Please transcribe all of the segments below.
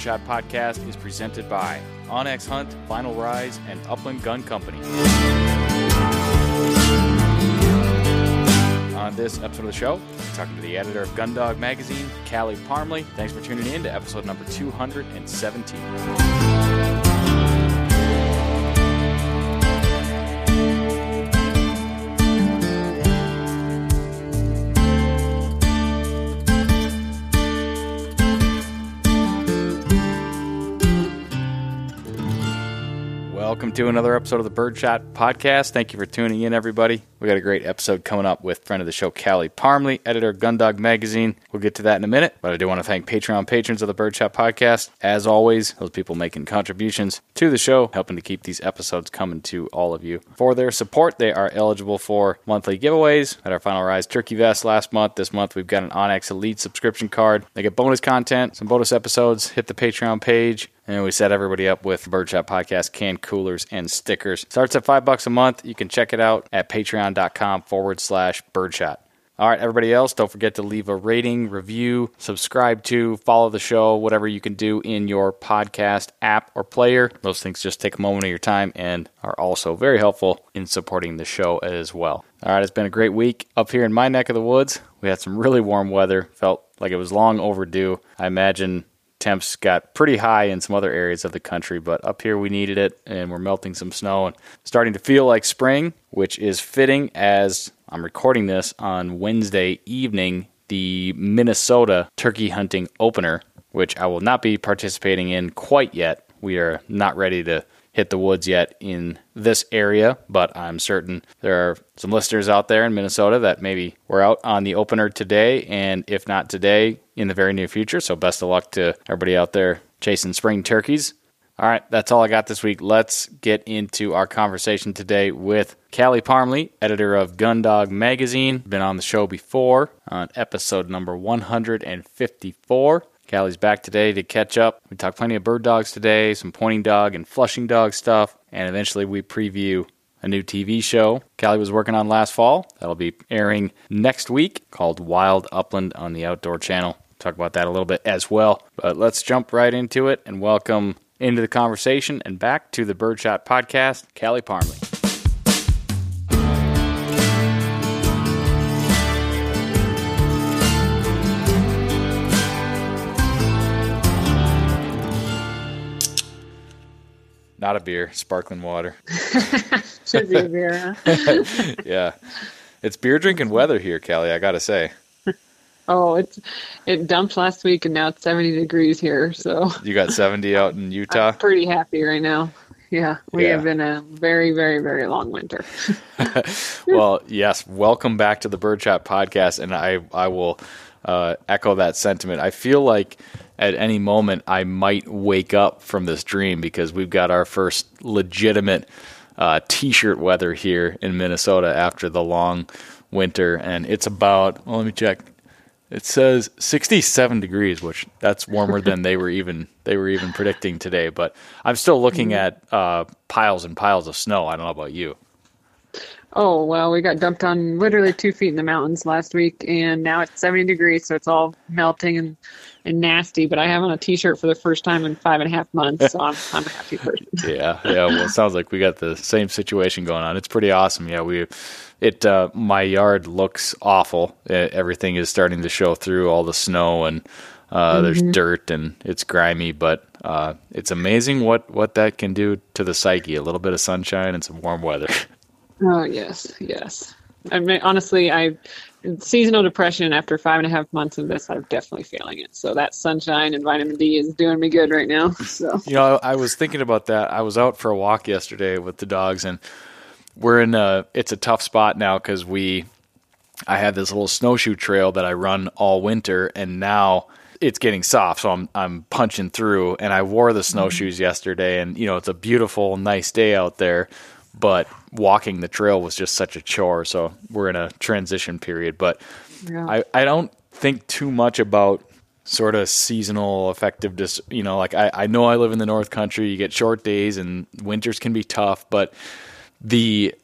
Birdshot Podcast is presented by onX Hunt, Final Rise, and Upland Gun Company. On this episode of the show, we're talking to the editor of Gundog Magazine, Kali Parmley. Thanks for tuning in to episode number 217. Welcome to another episode of the Birdshot Podcast. Thank you for tuning in, everybody. We got a great episode coming up with friend of the show, Kali Parmley, editor of Gundog Magazine. We'll get to that in a minute, but I do want to thank Patreon patrons of the Birdshot Podcast. As always, those people making contributions to the show, helping to keep these episodes coming to all of you. For their support, they are eligible for monthly giveaways at our Final Rise Turkey Vest last month. This month, we've got an onX Elite subscription card. They get bonus content, some bonus episodes. Hit the Patreon page. And we set everybody up with Birdshot Podcast canned coolers and stickers. Starts at five bucks a month. You can check it out at patreon.com forward slash birdshot. All right, everybody else, don't forget to leave a rating, review, subscribe to, follow the show, whatever you can do in your podcast app or player. Those things just take a moment of your time and are also very helpful in supporting the show as well. All right, it's been a great week up here in my neck of the woods. We had some really warm weather, felt like it was long overdue. I imagine temps got pretty high in some other areas of the country, but up here we needed it and we're melting some snow and starting to feel like spring, which is fitting as I'm recording this on Wednesday evening, the Minnesota turkey hunting opener, which I will not be participating in quite yet. We are not ready to hit the woods yet in this area, but I'm certain there are some listeners out there in Minnesota that maybe were out on the opener today, and if not today, in the very near future. So best of luck to everybody out there chasing spring turkeys. All right, that's all I got this week. Let's get into our conversation today with Kali Parmley, editor of Gundog Magazine. Been on the show before on episode number 154. Kali's back today to catch up. We talked plenty of bird dogs today, some pointing dog and flushing dog stuff, and eventually we preview a new TV show Kali was working on last fall. That'll be airing next week called Wild Upland on the Outdoor Channel. Talk about that a little bit as well. But let's jump right into it and welcome into the conversation and back to the Birdshot Podcast, Kali Parmley. Not a beer, sparkling water. Should be a beer. Huh? yeah. It's beer drinking weather here, Kelly, I got to say. Oh, it's it dumped last week and now it's 70 degrees here, so You got 70 out in Utah? I'm pretty happy right now. Yeah, we Yeah. have been a very, very, very long winter. well, yes, welcome back to the Birdshot podcast, and I I will uh, echo that sentiment. I feel like at any moment I might wake up from this dream because we've got our first legitimate uh, t-shirt weather here in Minnesota after the long winter, and it's about. Well, let me check. It says 67 degrees, which that's warmer than they were even they were even predicting today. But I'm still looking at uh, piles and piles of snow. I don't know about you. Oh, well, we got dumped on literally two feet in the mountains last week, and now it's 70 degrees, so it's all melting and, and nasty. But I have on a t shirt for the first time in five and a half months, so I'm, I'm a happy person. yeah, yeah. Well, it sounds like we got the same situation going on. It's pretty awesome. Yeah, we, it. Uh, my yard looks awful. Everything is starting to show through all the snow and uh, there's dirt and it's grimy. But uh, it's amazing what what that can do to the psyche. A little bit of sunshine and some warm weather. Oh, yes, yes. I mean, honestly, I seasonal depression after five and a half months of this, I'm definitely feeling it. So that sunshine and vitamin D is doing me good right now. So You know, I was thinking about that. I was out for a walk yesterday with the dogs, and we're in a. It's a tough spot now because we. I have this little snowshoe trail that I run all winter, and now it's getting soft, so I'm I'm punching through. And I wore the mm-hmm. snowshoes yesterday, and you know it's a beautiful, nice day out there, but walking the trail was just such a chore. So we're in a transition period, but yeah. I, I don't think too much about sort of seasonal affective dis you know like I, I know I live in the north country you get short days and winters can be tough but the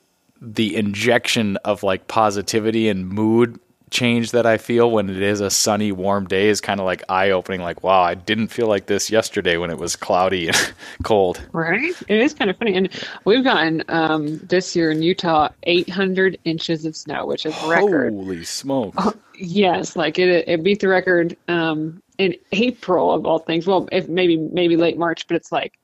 the injection of like positivity and mood change that I feel when it is a sunny warm day is kind of like eye opening like wow I didn't feel like this yesterday when it was cloudy and cold Right? It is kind of funny. And we've gotten um, this year in Utah 800 inches of snow, which is record. holy smoke Yes, like it, it beat the record um, in April of all things. Well, if maybe maybe late March, but it's like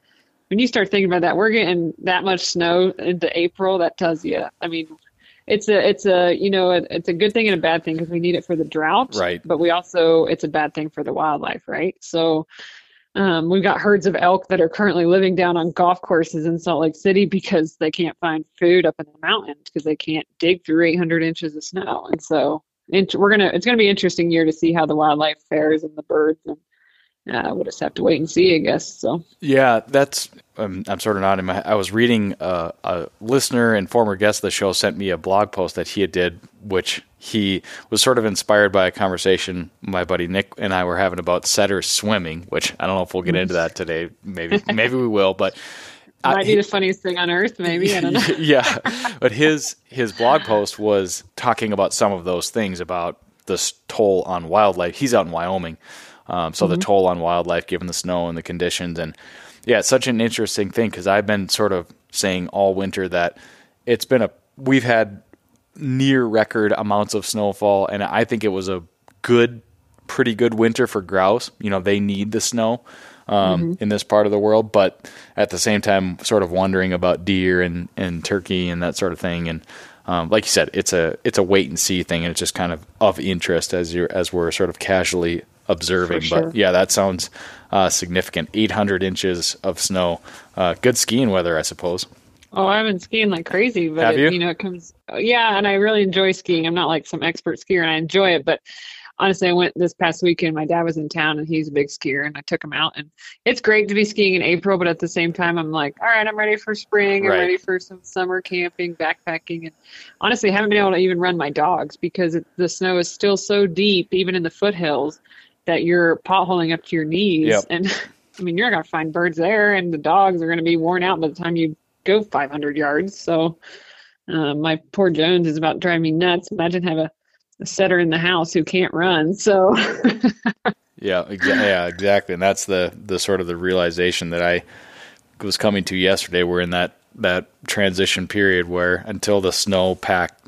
when you start thinking about that, we're getting that much snow into April. That tells you. I mean, it's a it's a you know it, it's a good thing and a bad thing because we need it for the drought, Right. But we also it's a bad thing for the wildlife, right? So. Um, we've got herds of elk that are currently living down on golf courses in Salt Lake City because they can't find food up in the mountains because they can't dig through 800 inches of snow. And so int- we're gonna it's gonna be an interesting year to see how the wildlife fares and the birds and uh, we'll just have to wait and see, I guess. So Yeah, that's. Um, I'm sort of nodding my. I was reading uh, a listener and former guest of the show sent me a blog post that he did, which he was sort of inspired by a conversation my buddy Nick and I were having about setters swimming. Which I don't know if we'll get into that today. Maybe maybe we will, but I- might be the funniest thing on earth, maybe. I don't know. yeah, but his his blog post was talking about some of those things about this toll on wildlife. He's out in Wyoming, um, so the toll on wildlife given the snow and the conditions, and yeah, it's such an interesting thing because I've been sort of saying all winter that it's been a we've had near record amounts of snowfall, and I think it was a good, pretty good winter for grouse. You know, they need the snow um, in this part of the world, but at the same time, sort of wondering about deer and, and turkey and that sort of thing. And um, like you said, it's a it's a wait and see thing, and it's just kind of of interest as you as we're sort of casually observing. Sure. But yeah, that sounds uh, significant. 800 inches of snow. Uh, good skiing weather, I suppose. Oh, I've been skiing like crazy, but Have it, you? you know, it comes. Yeah, and I really enjoy skiing. I'm not like some expert skier, and I enjoy it. But honestly, I went this past weekend. My dad was in town, and he's a big skier, and I took him out. And it's great to be skiing in April, but at the same time, I'm like, all right, I'm ready for spring. Right. I'm ready for some summer camping, backpacking, and honestly, I haven't been able to even run my dogs because it, the snow is still so deep, even in the foothills, that you're potholing up to your knees. Yep. And I mean, you're not going to find birds there, and the dogs are going to be worn out by the time you go 500 yards. So uh, my poor Jones is about driving me nuts. Imagine have a, a setter in the house who can't run. So Yeah, exa- yeah, exactly. And that's the the sort of the realization that I was coming to yesterday. We're in that that transition period where until the snow pack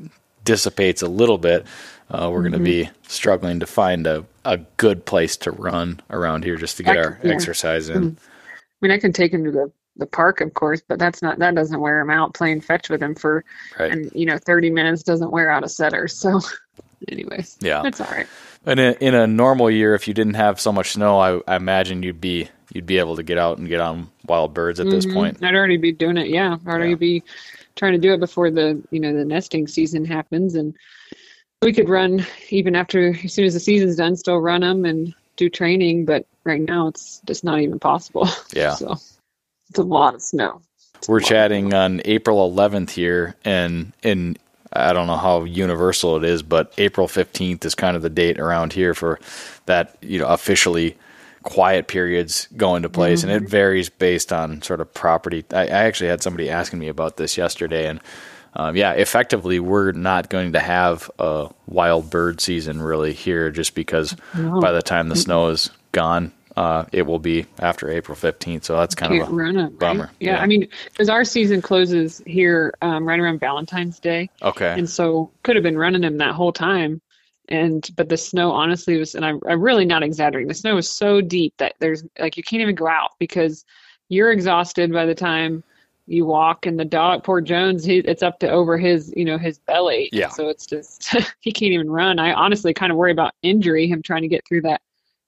dissipates a little bit, uh, we're going to be struggling to find a, a good place to run around here just to get I our yeah. exercise in. Hmm. I mean, I can take him to the the park, of course, but that's not that doesn't wear him out. Playing fetch with him for Right. and you know 30 minutes doesn't wear out a setter. So anyways, Yeah. it's all right. In in a normal year, if you didn't have so much snow, I, I imagine you'd be you'd be able to get out and get on wild birds at this mm-hmm. point. I'd already be doing it. Yeah, I'd already Yeah. be trying to do it before the you know the nesting season happens, and we could run even after as soon as the season's done, still run them and do training. But right now, it's just not even possible. Yeah. so it's a lot of snow. It's We're chatting on April 11th here, and in I don't know how universal it is, but April 15th is kind of the date around here for that you know officially quiet periods go into place, and it mm-hmm. varies based on sort of property. I, I actually had somebody asking me about this yesterday, and um, yeah, effectively we're not going to have a wild bird season really here, just because No. by the time the snow is gone. Uh, it will be after April 15th, so that's kind of a run 'em, right? bummer. Yeah, Yeah. I mean, because our season closes here um, right around Valentine's Day. okay. and so could have been running him that whole time and but the snow honestly was and I'm, I'm really not exaggerating the snow was so deep that there's like you can't even go out because you're exhausted by the time you walk and the dog poor jones he, it's up to over his you know his belly Yeah. so it's just he can't even run i honestly kind of worry about injury him trying to get through that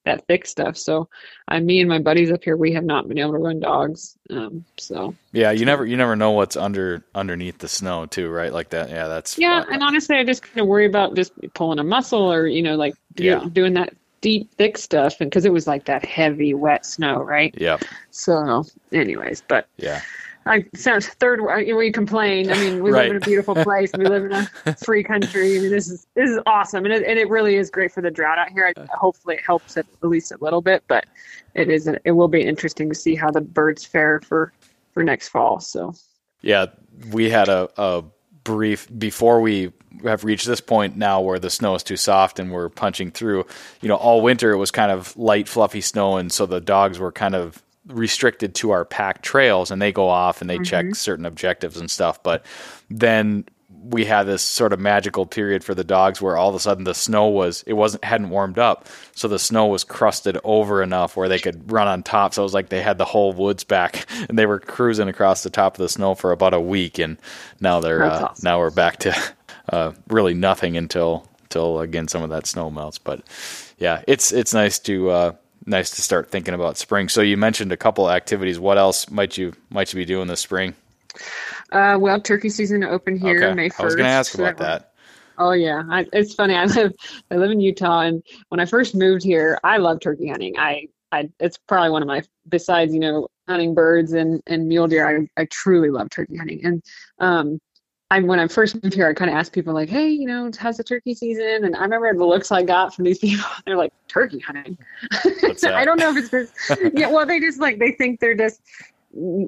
that thick stuff so i me and my buddies up here we have not been able to run dogs um so Yeah, you never you never know what's under underneath the snow too, right? Like that. Yeah, that's Yeah, uh, and honestly, I just kind of worry about just pulling a muscle or you know, like Yeah. doing that deep, thick stuff, and because it was like that heavy, wet snow, right? yeah So, anyways, but Yeah. I sound third. Uh, I- We complain. I mean, we Right. live in a beautiful place. We live in a free country. I mean, this is this is awesome, and it, and it really is great for the drought out here. I, uh. hopefully, it helps at least a little bit, but it is. It will be interesting to see how the birds fare for for next fall. So. Yeah, we had a, a brief before we have reached this point now where the snow is too soft and we're punching through. You know, all winter it was kind of light, fluffy snow, and so the dogs were kind of restricted to our packed trails, and they go off and they check certain objectives and stuff. But then we had this sort of magical period for the dogs where all of a sudden the snow was it wasn't hadn't warmed up so the snow was crusted over enough where they could run on top so it was like they had the whole woods back and they were cruising across the top of the snow for about a week and now they're uh, awesome. now we're back to uh, really nothing until until again some of that snow melts but yeah it's it's nice to uh, nice to start thinking about spring so you mentioned a couple activities what else might you might you be doing this spring Uh, well, turkey season open here okay May 1st. I was going to ask so about that- that Oh yeah, I, it's funny. I live I live in Utah, and when I first moved here, I love turkey hunting. I, I it's probably one of my besides you know hunting birds and and mule deer. I I truly love turkey hunting. And um, I when I first moved here, I kind of asked people like, hey, you know, how's the turkey season? And I remember the looks I got from these people. They're like, turkey hunting. I don't know if it's just yeah. Well, they just like they think they're just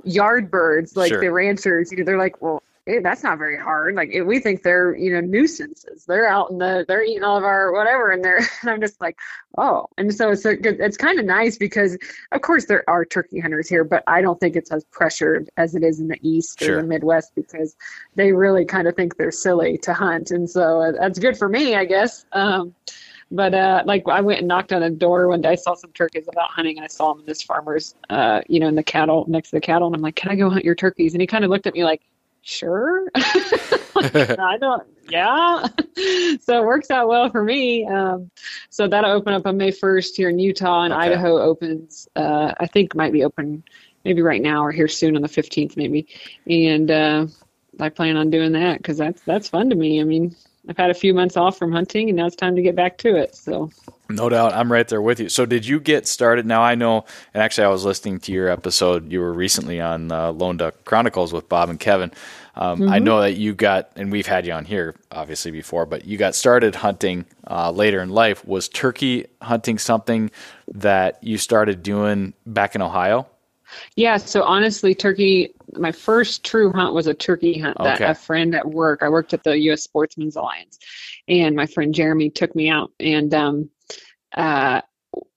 yard birds, like Sure. the ranchers. You know, they're like, well, eh, that's not very hard. Like eh, we think they're you know nuisances. They're out in the they're eating all of our whatever, and they're and I'm just like, oh. And so it's a good. It's kind of nice because of course there are turkey hunters here, but I don't think it's as pressured as it is in the east Sure. or the Midwest because they really kind of think they're silly to hunt, and so uh, that's good for me, I guess. Um, but uh, like I went and knocked on a door one day. I saw some turkeys about hunting, and I saw them in this farmer's, uh, you know, in the cattle next to the cattle, and I'm like, "Can I go hunt your turkeys?" And he kind of looked at me like, "Sure." I don't. Yeah. so it works out well for me. Um, so that'll open up on May 1st here in Utah, and Okay. Idaho opens. Uh, I think might be open maybe right now or here soon on the 15th maybe. And uh, I plan on doing that because that's that's fun to me. I mean, I've had a few months off from hunting, and now it's time to get back to it. So No doubt, I'm right there with you. So, did you get started? Now, I know, and actually, I was listening to your episode. You were recently on uh, Lone Duck Chronicles with Bob and Kevin. Um, I know that you got, and we've had you on here obviously before, but you got started hunting uh, later in life. Was turkey hunting something that you started doing back in Ohio? Yeah, so honestly, turkey. My first true hunt was a turkey hunt that Okay. a friend at work. I worked at the U.S. Sportsmen's Alliance, and my friend Jeremy took me out, and um, uh,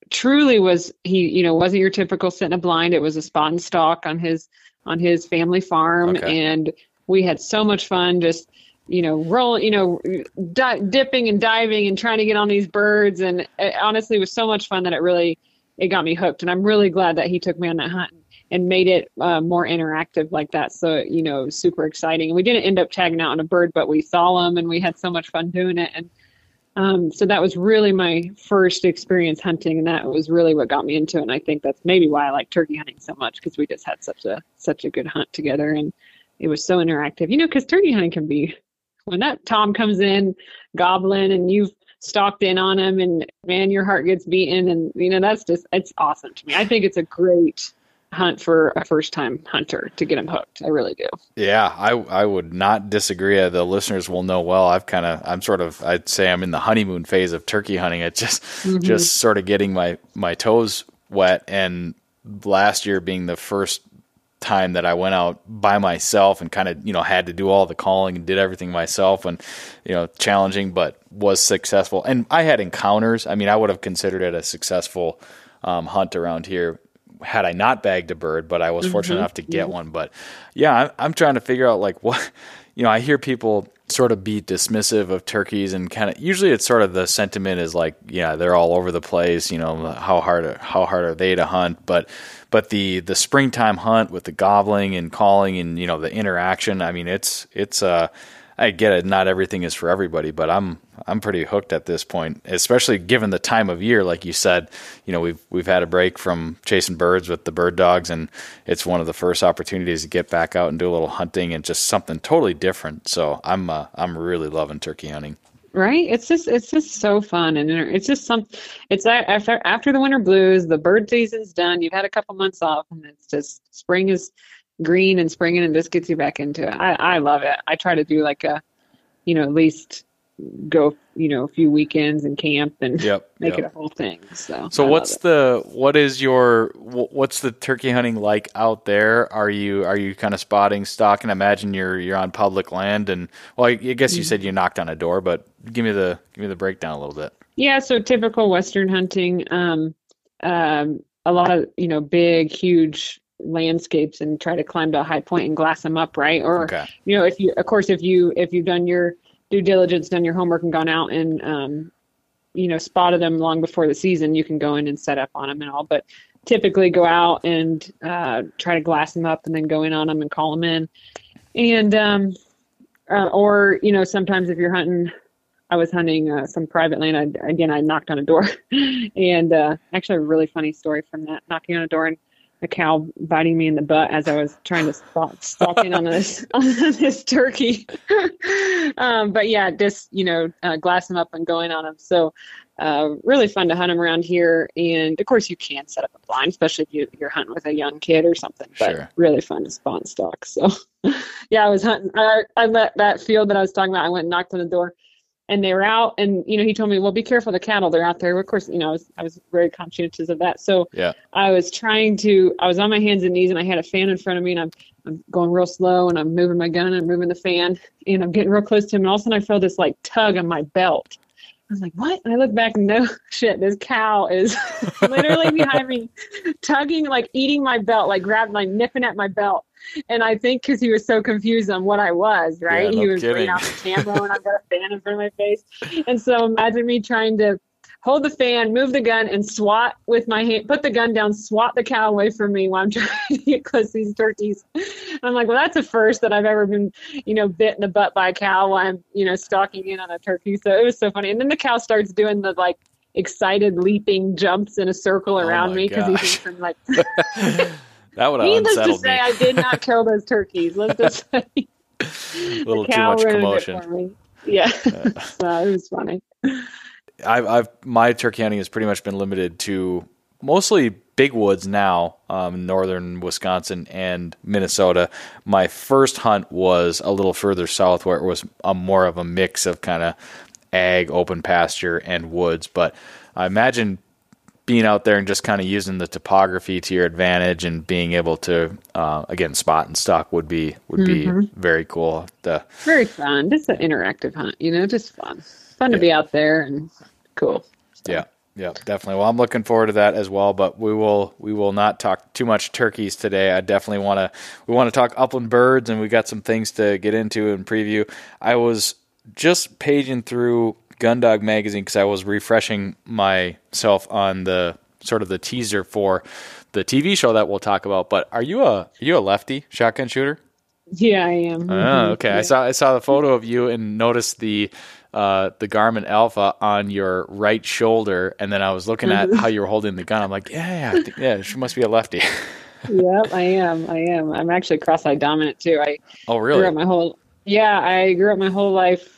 truly was he. You know, wasn't your typical sit in a blind. It was a spot and stalk on his on his family farm, Okay. and we had so much fun just you know roll you know di- dipping and diving and trying to get on these birds and it honestly was so much fun that it really it got me hooked and i'm really glad that he took me on that hunt and made it uh, more interactive like that so you know super exciting and we didn't end up tagging out on a bird but we saw them and we had so much fun doing it and Um, so that was really my first experience hunting, and that was really what got me into it. And I think that's maybe why I like turkey hunting so much because we just had such a such a good hunt together, and it was so interactive. You know, because turkey hunting can be when that tom comes in gobbling, and you've stalked in on him, and man, your heart gets beaten, and you know that's just it's awesome to me. I think it's a great hunt for a first time hunter to get them hooked. I really do. Yeah, I I would not disagree. The listeners will know well. I've kind of I'm sort of I'd say I'm in the honeymoon phase of turkey hunting. It's just mm-hmm. just sort of getting my my toes wet and last year being the first time that I went out by myself and kind of, you know, had to do all the calling and did everything myself and, you know, challenging, but was successful. And I had encounters. I mean, I would have considered it a successful um, hunt around here had I not bagged a bird, but I was fortunate mm-hmm. enough to get one. But yeah, I'm, I'm trying to figure out like what, you know, I hear people sort of be dismissive of turkeys and kind of usually it's sort of the sentiment is like yeah they're all over the place you know how hard how hard are they to hunt but but the the springtime hunt with the gobbling and calling and you know the interaction i mean it's it's uh I get it. Not everything is for everybody, but I'm I'm pretty hooked at this point, especially given the time of year. Like you said, you know we've we've had a break from chasing birds with the bird dogs, and it's one of the first opportunities to get back out and do a little hunting and just something totally different. So I'm uh, I'm really loving turkey hunting. Right? It's just it's just so fun, and it's just some. It's after after the winter blues, the bird season's done. You've had a couple months off, and it's just spring is green and springing and this gets you back into it. I, I love it. I try to do like a, you know, at least go, you know, a few weekends and camp and yep, make yep. it a whole thing. So, so I what's the, what is your, what's the turkey hunting like out there? Are you, are you kind of spotting stock and imagine you're, you're on public land and well, I guess you mm-hmm. said you knocked on a door, but give me the, give me the breakdown a little bit. Yeah. So typical Western hunting, um, um, a lot of, you know, big, huge landscapes and try to climb to a high point and glass them up, right? Or okay. you know, if you of course if you if you've done your due diligence, done your homework and gone out and um, you know, spotted them long before the season, you can go in and set up on them and all. But typically go out and uh, try to glass them up and then go in on them and call them in. And um, uh, or you know, sometimes if you're hunting I was hunting uh, some private land. I, again, I knocked on a door, and uh, actually, a really funny story from that knocking on a door. And a cow biting me in the butt as I was trying to stalk, stalk in on this on this turkey. um, but yeah, just you know, uh, glass them up and going on them. So uh, really fun to hunt them around here. And of course, you can set up a blind, especially if you, you're hunting with a young kid or something. But sure. really fun to spawn stalk. So yeah, I was hunting. I, I let that field that I was talking about. I went and knocked on the door and they were out and you know he told me well be careful the cattle. They're out there. Of course you know i was i was very conscientious of that. So yeah. I was trying to i was on my hands and knees and i had a fan in front of me and i'm i'm going real slow and i'm moving my gun and i'm moving the fan and i'm getting real close to him. And all of a sudden i feel this like tug on my belt. I was like, what? And I look back no shit, this cow is literally behind me, tugging, like eating my belt, like grabbing, like nipping at my belt. And I think because he was so confused on what I was, right? Yeah, no he was bringing out the camera and I've got a fan in front of my face. And so imagine me trying to hold the fan, move the gun, and swat with my hand, put the gun down, swat the cow away from me while I'm trying to get close to these turkeys. And I'm like, well, that's the first that I've ever been, you know, bit in the butt by a cow while I'm, you know, stalking in on a turkey. So it was so funny. And then the cow starts doing the like excited leaping jumps in a circle oh around oh me because he's from like. That would have Needless to say, me. I did not kill those turkeys. Let's just say. a little too much commotion. Yeah, so it was funny. I've, I've my turkey hunting has pretty much been limited to mostly big woods now, um, northern Wisconsin and Minnesota. My first hunt was a little further south, where it was a more of a mix of kind of ag, open pasture, and woods. But I imagine being out there and just kind of using the topography to your advantage and being able to uh, again spot and stalk would be would mm-hmm. be very cool. The, very fun, just an interactive hunt, you know, just fun, fun yeah. to be out there and cool. So. Yeah, yeah, definitely. Well, I'm looking forward to that as well. But we will we will not talk too much turkeys today. I definitely want to we want to talk upland birds, and we got some things to get into and preview. I was just paging through Gundog magazine because I was refreshing myself on the sort of the teaser for the TV show that we'll talk about. But are you a are you a lefty shotgun shooter? Yeah, I am. Oh, okay. Yeah. I saw I saw the photo of you and noticed the uh, the Garmin Alpha on your right shoulder, and then I was looking at Mhm. how you were holding the gun. I'm like, yeah, yeah, yeah, she must be a lefty. yep, I am. I am. I'm actually cross-eyed dominant too. I oh, really? grew up my whole yeah i grew up my whole life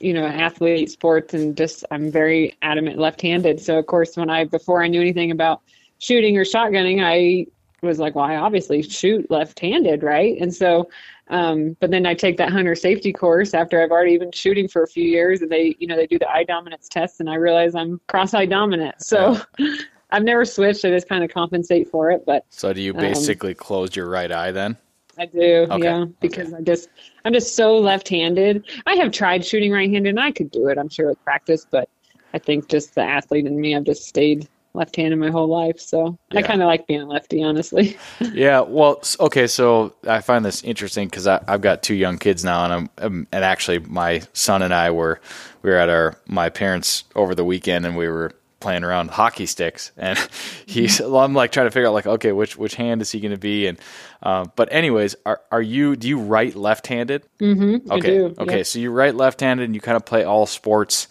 you know athlete sports and just i'm very adamant left-handed. So of course when i before i knew anything about shooting or shotgunning i was like well i obviously shoot left-handed right? And so um, but then i take that hunter safety course after i've already been shooting for a few years and they you know they do the eye dominance test and i realize i'm cross-eye dominant. So i've never switched. I just kind of compensate for it but So do you Um, basically close your right eye then? I do, Okay, yeah, because I just I'm just so left-handed. I have tried shooting right-handed, and I could do it, I'm sure, with practice. But I think just the athlete in me, I've just stayed left-handed my whole life. So I kind of like being a lefty, honestly. Yeah, well, okay, so I find this interesting because I've got two young kids now, and I'm, um, and actually my son and I were we were at our my parents over the weekend, and we were playing around with hockey sticks, and he's I'm like trying to figure out like okay, which which hand is he going to be, and um, but anyways, are are you do you write left-handed? Mm-hmm. Okay, I do. okay, yeah. so you write left-handed, and you kind of play all sports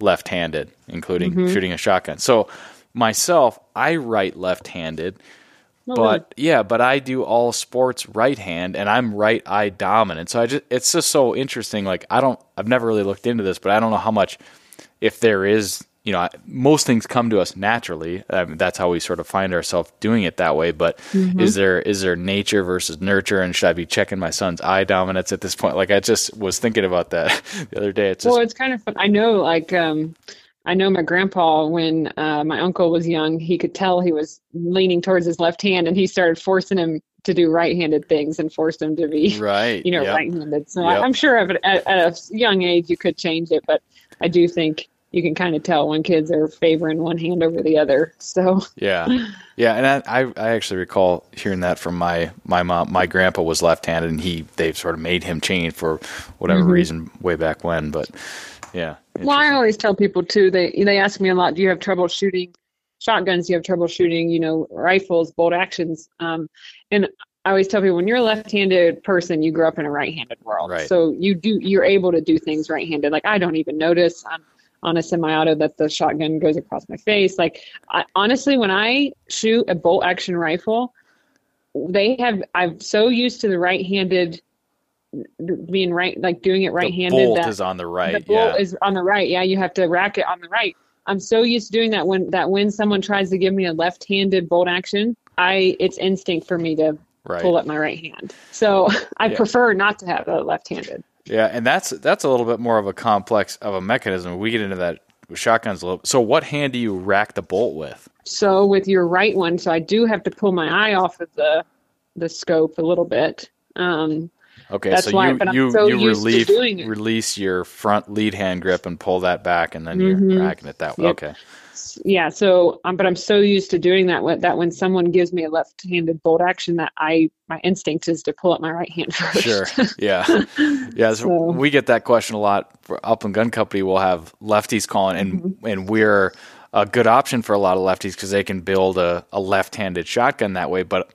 left-handed, including Mm-hmm. shooting a shotgun. So myself, I write left-handed Oh, but yeah, but I do all sports right hand and I'm right eye dominant. So I just it's just so interesting. Like I don't I've never really looked into this, but I don't know how much if there is you know, most things come to us naturally. I mean, that's how we sort of find ourselves doing it that way. But Mm-hmm. is there is there nature versus nurture, and should I be checking my son's eye dominance at this point? Like I just was thinking about that the other day. It's just well, it's kind of fun. I know, like, um, I know my grandpa, when uh, my uncle was young, he could tell he was leaning towards his left hand, and he started forcing him to do right-handed things and forced him to be, right. you know, yep. right-handed. So Yep. I, I'm sure at, at a young age you could change it, but I do think you can kind of tell when kids are favoring one hand over the other. So Yeah, yeah, and I, I I actually recall hearing that from my my mom. My grandpa was left-handed, and he they've sort of made him change for whatever Mm-hmm. reason way back when. But yeah, Well, I always tell people too. They they ask me a lot. Do you have trouble shooting shotguns? Do you have trouble shooting, you know, rifles, bolt actions? Um, and I always tell people when you're a left-handed person, you grew up in a right-handed world, Right. so you do you're able to do things right-handed. Like I don't even notice on on a semi-auto that the shotgun goes across my face. Like I, honestly, when I shoot a bolt action rifle, they have I'm so used to the right-handed being right, like doing it right-handed. bolt that is on the right. the bolt yeah, is on the right. Yeah, you have to rack it on the right. I'm so used to doing that when that when someone tries to give me a left-handed bolt action, I it's instinct for me to right. pull up my right hand. So I Yeah. prefer not to have a left-handed. Yeah, and that's that's a little bit more of a complex of a mechanism. We get into that with shotguns a little. So, what hand do you rack the bolt with? So with your right one, so I do have to pull my eye off of the the scope a little bit. Um, Okay, That's so why- you you so you relieve release your front lead hand grip and pull that back, and then you're Mhm. racking it that way. Yep. Okay, yeah. So, um, but I'm so used to doing that that when someone gives me a left-handed bolt action, that I my instinct is to pull up my right hand first. Sure. Yeah. Yeah. So, So- we get that question a lot. For Upland Gun Company, we'll have lefties calling, and Mm-hmm. and we're a good option for a lot of lefties because they can build a, a left-handed shotgun that way. But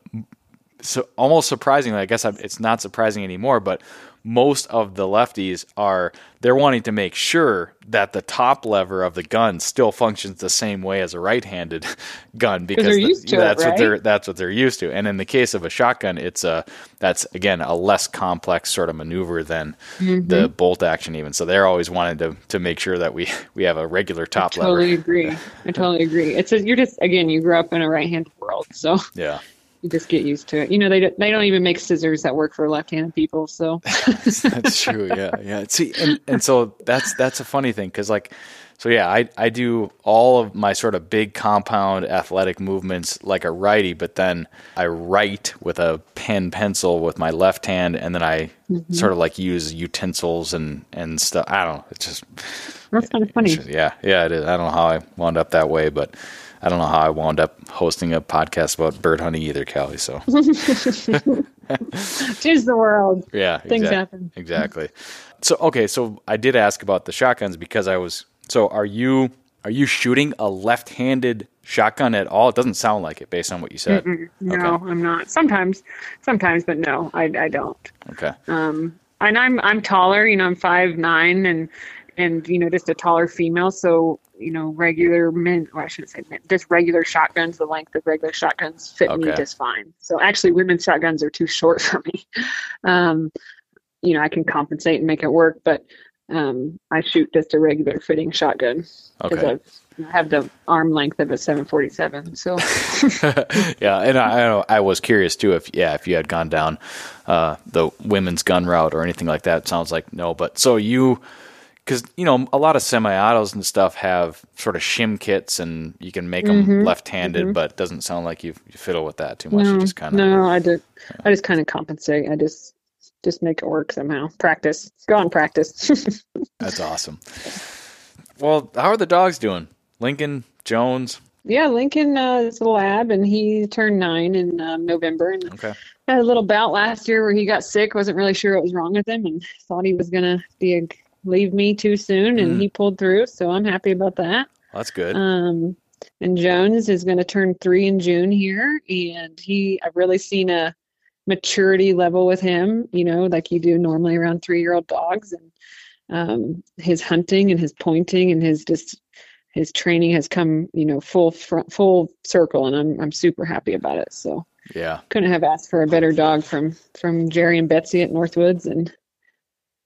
so almost surprisingly, I guess I- it's not surprising anymore, but most of the lefties are they're wanting to make sure that the top lever of the gun still functions the same way as a right-handed gun because the- to it, that's what they're that's what they're used to. And in the case of a shotgun, it's a that's again a less complex sort of maneuver than Mm-hmm. the bolt action even. So they're always wanting to to make sure that we we have a regular top totally lever. Totally agree. I totally agree. It's a, you're just again you grew up in a right-handed world, so Yeah. You just get used to it. You know they don't- they don't even make scissors that work for left-handed people. So that's true. Yeah, yeah. See, and, and so that's that's a funny thing because like, so yeah, I I do all of my sort of big compound athletic movements like a righty, but then I write with a pen pencil with my left hand, and then I mm-hmm. sort of like use utensils and and stuff. I don't know. It's just that's kind of funny. just- yeah, yeah. It is. I don't know how I wound up that way, but. I don't know how I wound up hosting a podcast about bird hunting either, Kali. So Tis the world. Yeah, Things happen. Exactly. So okay, so I did ask about the shotguns because I was so are you are you shooting a left-handed shotgun at all? It doesn't sound like it based on what you said. No, Okay. I'm not. Sometimes, sometimes, but no, I I don't. Okay. Um, and I'm I'm taller. You know, I'm five nine, and and you know just a taller female. So you know regular men, well, I shouldn't say men, just regular shotguns. The length of regular shotguns fit me just fine. So actually, women's shotguns are too short for me. Um, you know, I can compensate and make it work, but um, I shoot just a regular fitting shotgun because Okay. I have the arm length of a 747. So yeah, and I, I I was curious too if yeah if you had gone down uh, the women's gun route or anything like that. It sounds like no, but so you because you know a lot of semi-autos and stuff have sort of shim kits and you can make them Mhm, left-handed, but it doesn't sound like you, you fiddle with that too much. no, you just kind of no, I did. I just kind of compensate. I just just make it work somehow. Practice. Go on, practice. that's awesome. Well, how are the dogs doing? Lincoln Jones. yeah, Lincoln uh, is a lab, and he turned nine in um, November, and Okay. had a little bout last year where he got sick. wasn't really sure what was wrong with him, and thought he was gonna be a, leave me too soon, and Mm. he pulled through. So I'm happy about that. That's good. Um, and Jones is going to turn three in June here, and he I've really seen a maturity level with him. You know, like you do normally around three-year-old dogs, and um, his hunting and his pointing and his just his training has come, you know, full front, full circle, and I'm I'm super happy about it. So yeah. couldn't have asked for a better dog from from Jerry and Betsy at Northwoods, and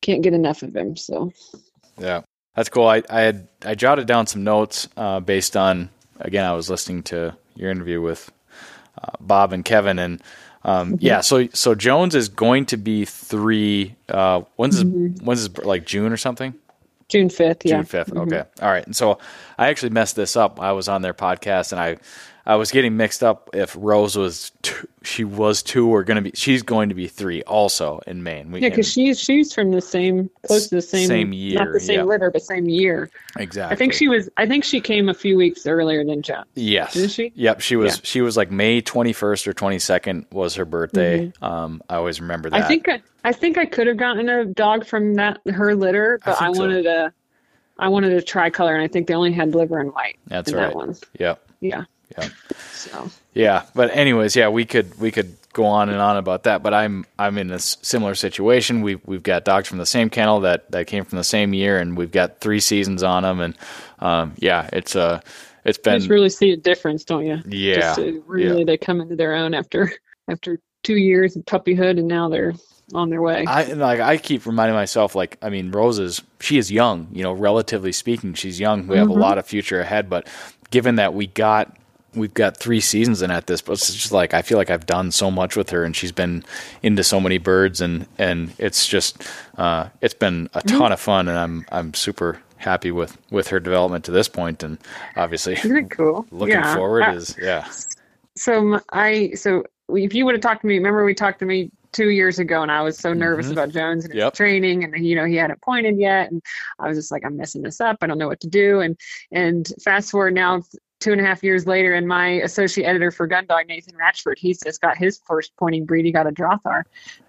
can't get enough of him. So Yeah, that's cool. I, I had I jotted down some notes uh, based on again I was listening to your interview with uh, Bob and Kevin and um, Mm-hmm. yeah so so Jones is going to be three. Uh, when's his, Mm-hmm. when's his like June or something? June fifth, yeah, June 5th. Mhm. Okay. All right. And so I actually messed this up. I was on their podcast and I I was getting mixed up if Rose was two, she was two or going to be she's going to be 3 also in Maine. We, Yeah, because she's she's from the same, close to the same, Same year, not the same yeah. litter, but same year. exactly. I think she was. I think she came a few weeks earlier than Jones. Yes. Didn't she? Yep. She was. Yeah. She was like May twenty first or twenty second was her birthday. Um, I always remember that. Mm-hmm. I think I, I think I could have gotten a dog from that her litter, but I, so. wanted a, I wanted a tricolor, and I think they only had liver and white. That's in right. That one. Yep. Yeah. Yep. So Yeah. But anyways, yeah, we could we could go on and on about that. But I'm I'm in a similar situation. We we've got dogs from the same kennel that that came from the same year, and we've got three seasons on them. And um, yeah, it's uh it's you been just really see a difference, don't you? yeah Just, really, they come into their own after after two years of puppyhood, and now they're on their way. I like I keep reminding myself like I mean Rose is she is young, you know, relatively speaking, she's young. We have a lot of future ahead, but given that we got we've got 3 seasons in at this, but it's just like I feel like I've done so much with her and she's been into so many birds and and it's just uh it's been a ton of fun and I'm I'm super happy with with her development to this point and obviously Isn't cool? looking Yeah. forward I- is yeah. so I so if you would have talked to me, remember we talked to me two years ago, and I was so nervous Mhm. about Jones and his Yep. training, and you know he hadn't pointed yet, and I was just like, I'm messing this up. I don't know what to do. And and fast forward now. Two and a half years later, and my associate editor for Gundog, Nathan Ratchford, he's just got his first pointing breed. He got a Drahthaar,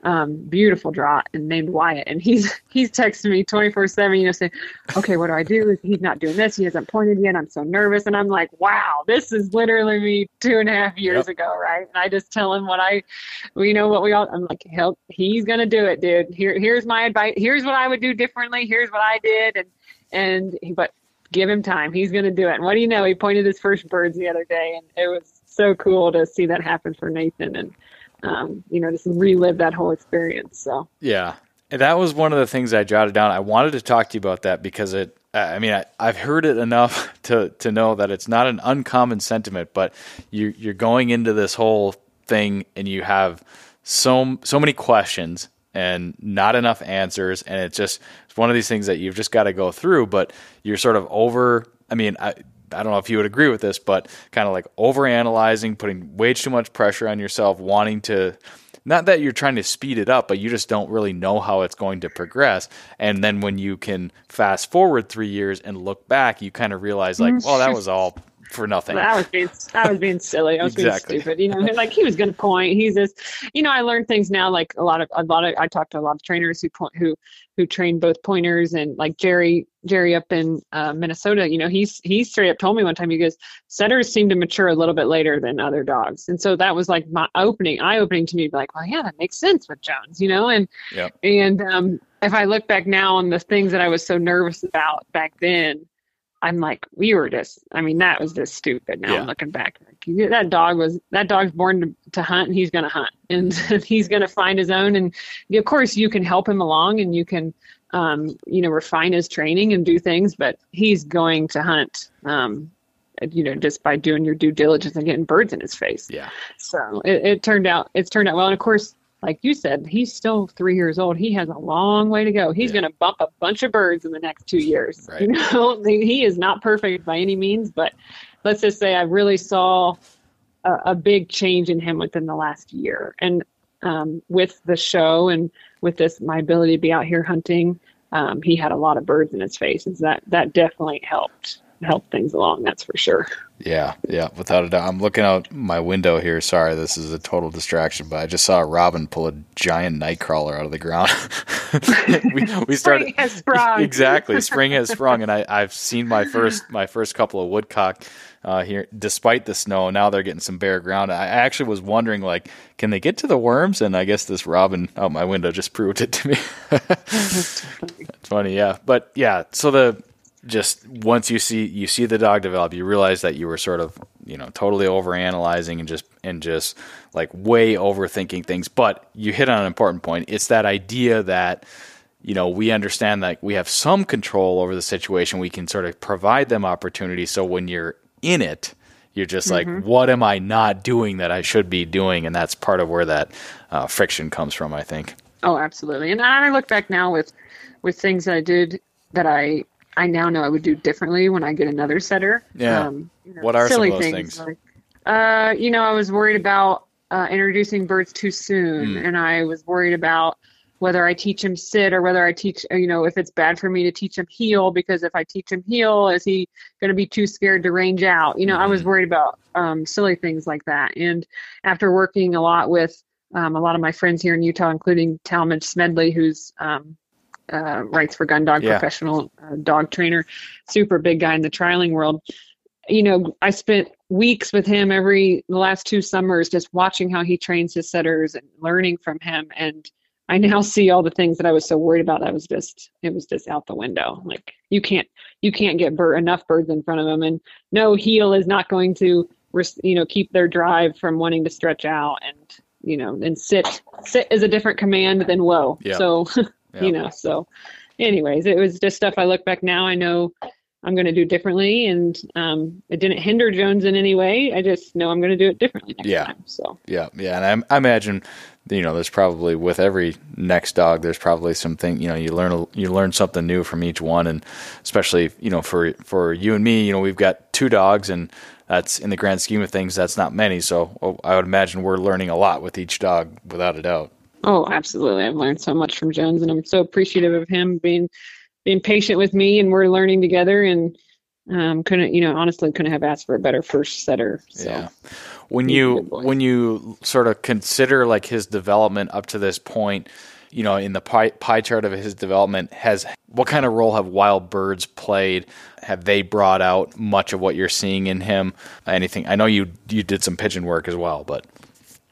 um, beautiful draw, and named Wyatt. And he's he's texting me 24 seven, you know, saying, "Okay, what do I do? He's not doing this. He hasn't pointed yet. I'm so nervous." And I'm like, "Wow, this is literally me two and a half years Yep. ago, right?" And I just tell him what I, you know, what we all. I'm like, "Help, he's gonna do it, dude. Here, here's my advice. Here's what I would do differently. Here's what I did." And and he, but give him time. He's gonna do it. And what do you know? He pointed his first birds the other day, and it was so cool to see that happen for Nathan and. Um, you know, just relive that whole experience. So Yeah. And that was one of the things I jotted down. I wanted to talk to you about that because it, I mean, I, I've heard it enough to, to know that it's not an uncommon sentiment, but you, you're going into this whole thing and you have so, so many questions and not enough answers. And it's just, it's one of these things that you've just got to go through, but you're sort of over, I mean, I, I don't know if you would agree with this, but kind of like over analyzing, putting way too much pressure on yourself, wanting to, not that you're trying to speed it up, but you just don't really know how it's going to progress. And then when you can fast forward three years and look back, you kind of realize like, mm, well, that was all for nothing. I was being I was being silly. I was Exactly. being stupid. You know, like he was going to point. He's just, you know, I learned things now. Like a lot of a lot of I talked to a lot of trainers who point who who train both pointers and like Jerry Jerry up in uh, Minnesota. You know, he's he straight up told me one time. He goes, setters seem to mature a little bit later than other dogs, and so that was like my opening eye opening to me. Like, well, yeah, that makes sense with Jones. You know, and and um if I look back now on the things that I was so nervous about back then, I'm like, we were just, I mean, that was just stupid. Now Yeah. I'm looking back, like, that dog was, that dog's born to, to hunt and he's going to hunt and he's going to find his own. And of course, you can help him along and you can, um, you know, refine his training and do things, but he's going to hunt, um, you know, just by doing your due diligence and getting birds in his face. Yeah. So it, it turned out it's turned out well. And of course, like you said, he's still three years old. He has a long way to go. He's Yeah. going to bump a bunch of birds in the next two years. Right. You know, he is not perfect by any means, but let's just say I really saw a, a big change in him within the last year. And um, with the show and with this, my ability to be out here hunting, um, he had a lot of birds in his face. And that that definitely helped help things along. That's for sure. Yeah, yeah, without a doubt. I'm looking out my window here. Sorry, this is a total distraction, but I just saw a robin pull a giant nightcrawler out of the ground. we, we started Spring has sprung. exactly. Spring has sprung, and I, I've seen my first my first couple of woodcock uh, here. Despite the snow, now they're getting some bare ground. I actually was wondering, like, can they get to the worms? And I guess this robin out my window just proved it to me. It's funny, yeah. But yeah, so the just once you see you see the dog develop, you realize that you were sort of you know totally over analyzing and just and just like way overthinking things. But you hit on an important point. It's that idea that you know we understand that we have some control over the situation. We can sort of provide them opportunity. So when you're in it, you're just like, what am I not doing that I should be doing? And that's part of where that uh, friction comes from. I think. Oh, absolutely. And I look back now with with things that I did that I I now know I would do differently when I get another setter. Yeah. Um, you know, What are some silly of those things, things? Like, uh, you know, I was worried about uh, introducing birds too soon, Mm. and I was worried about whether I teach him sit or whether I teach, uh, you know, if it's bad for me to teach him heel because if I teach him heel, is he going to be too scared to range out? You know, I was Mhm. worried about um, silly things like that. And after working a lot with um, a lot of my friends here in Utah, including Talmadge Smedley, who's um, uh, writes for Gun Dog, Yeah. professional uh, dog trainer, super big guy in the trialing world. You know, I spent weeks with him every the last two summers just watching how he trains his setters and learning from him. And I now see all the things that I was so worried about. I was just it was just out the window. Like you can't you can't get bir- enough birds in front of him, and no heel is not going to you know keep their drive from wanting to stretch out and you know and sit sit is a different command than whoa. Yeah. So Yeah. you know so anyways it was just stuff i look back now i know i'm going to do differently and um, it didn't hinder jones in any way i just know i'm going to do it differently next Yeah. time so Yeah, yeah, and I, I imagine, you know, there's probably with every next dog, there's probably something, you know, you learn you learn something new from each one, and especially, you know, for for you and me, you know, we've got two dogs, and that's in the grand scheme of things, that's not many. So oh, I would imagine we're learning a lot with each dog, without a doubt. Oh absolutely i've learned so much from jones and i'm so appreciative of him being being patient with me and we're learning together and um, couldn't you know honestly couldn't have asked for a better first setter so Yeah. When He's you when you sort of consider like his development up to this point, you know, in the pie, pie chart of his development, has what kind of role have wild birds played? Have they brought out much of what you're seeing in him? Anything? I know you you did some pigeon work as well, but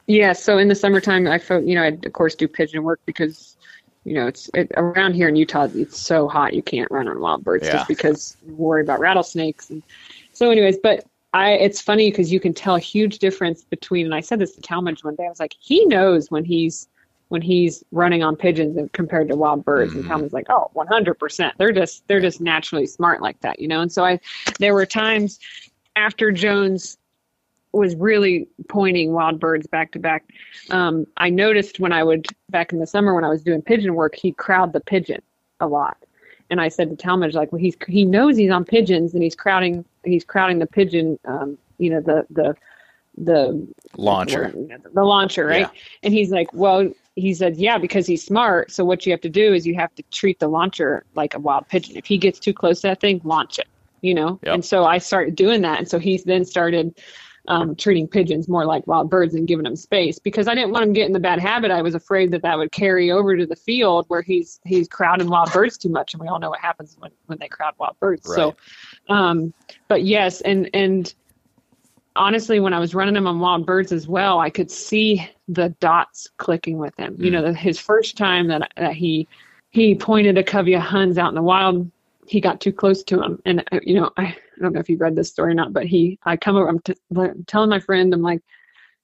Yeah, so in the summertime, I fo- you know I of course do pigeon work because you know it's it, around here in Utah it's so hot you can't run on wild birds Yeah. just because you worry about rattlesnakes and so anyways, but I it's funny because you can tell a huge difference between and I said this to Talmadge one day I was like he knows when he's when he's running on pigeons and compared to wild birds Mhm. and Talmadge's like oh 100% they're just they're just naturally smart like that you know and so I there were times after Jones was really pointing wild birds back to back. Um, I noticed when I would back in the summer when I was doing pigeon work, he'd crowd the pigeon a lot. And I said to Talmadge, like, well, he's he knows he's on pigeons and he's crowding he's crowding the pigeon, um, you know, the the the launcher. the launcher, right? Yeah. And he's like, well, he said, yeah, because he's smart. So what you have to do is you have to treat the launcher like a wild pigeon. If he gets too close to that thing, launch it, you know? Yep. And so I started doing that. And so he's then started um, treating pigeons more like wild birds and giving them space because I didn't want him getting the bad habit. I was afraid that that would carry over to the field where he's he's crowding wild birds too much, and we all know what happens when when they crowd wild birds. So, um, but yes, and and honestly, when I was running him on wild birds as well, I could see the dots clicking with him. You know, the, his first time that that he he pointed a covey of huns out in the wild. He got too close to him, and uh, you know, I, I don't know if you read this story or not, but he, I come over, I'm t- telling my friend, I'm like,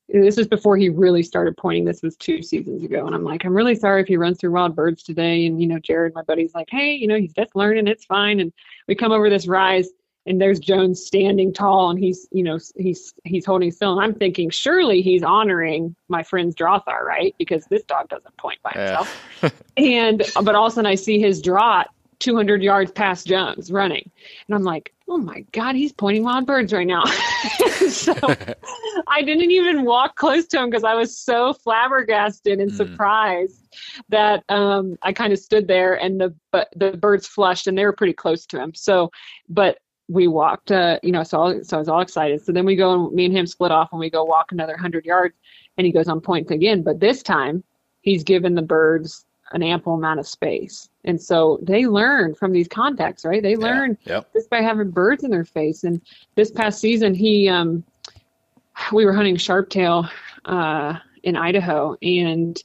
this is before he really started pointing. This was two seasons ago, and I'm like, I'm really sorry if he runs through wild birds today. And you know, Jared, my buddy's like, hey, you know, he's just learning, it's fine. And we come over this rise, and there's Jones standing tall, and he's, you know, he's he's holding still. And I'm thinking, surely he's honoring my friend's Drahthaar, right? Because this dog doesn't point by himself. Yeah. and but all of a sudden, I see his draught 200 yards past Jones running, and I'm like, oh my god, he's pointing wild birds right now. so I didn't even walk close to him because I was so flabbergasted and mm. surprised that um, I kind of stood there and the but the birds flushed and they were pretty close to him. So, but we walked, uh, you know, so so I was all excited. So then we go and me and him split off and we go walk another hundred yards, and he goes on point again. But this time, he's given the birds an ample amount of space. And so they learn from these contacts, right? They learn yeah, yep. just by having birds in their face. And this past season, he, um, we were hunting sharptail uh, in Idaho, and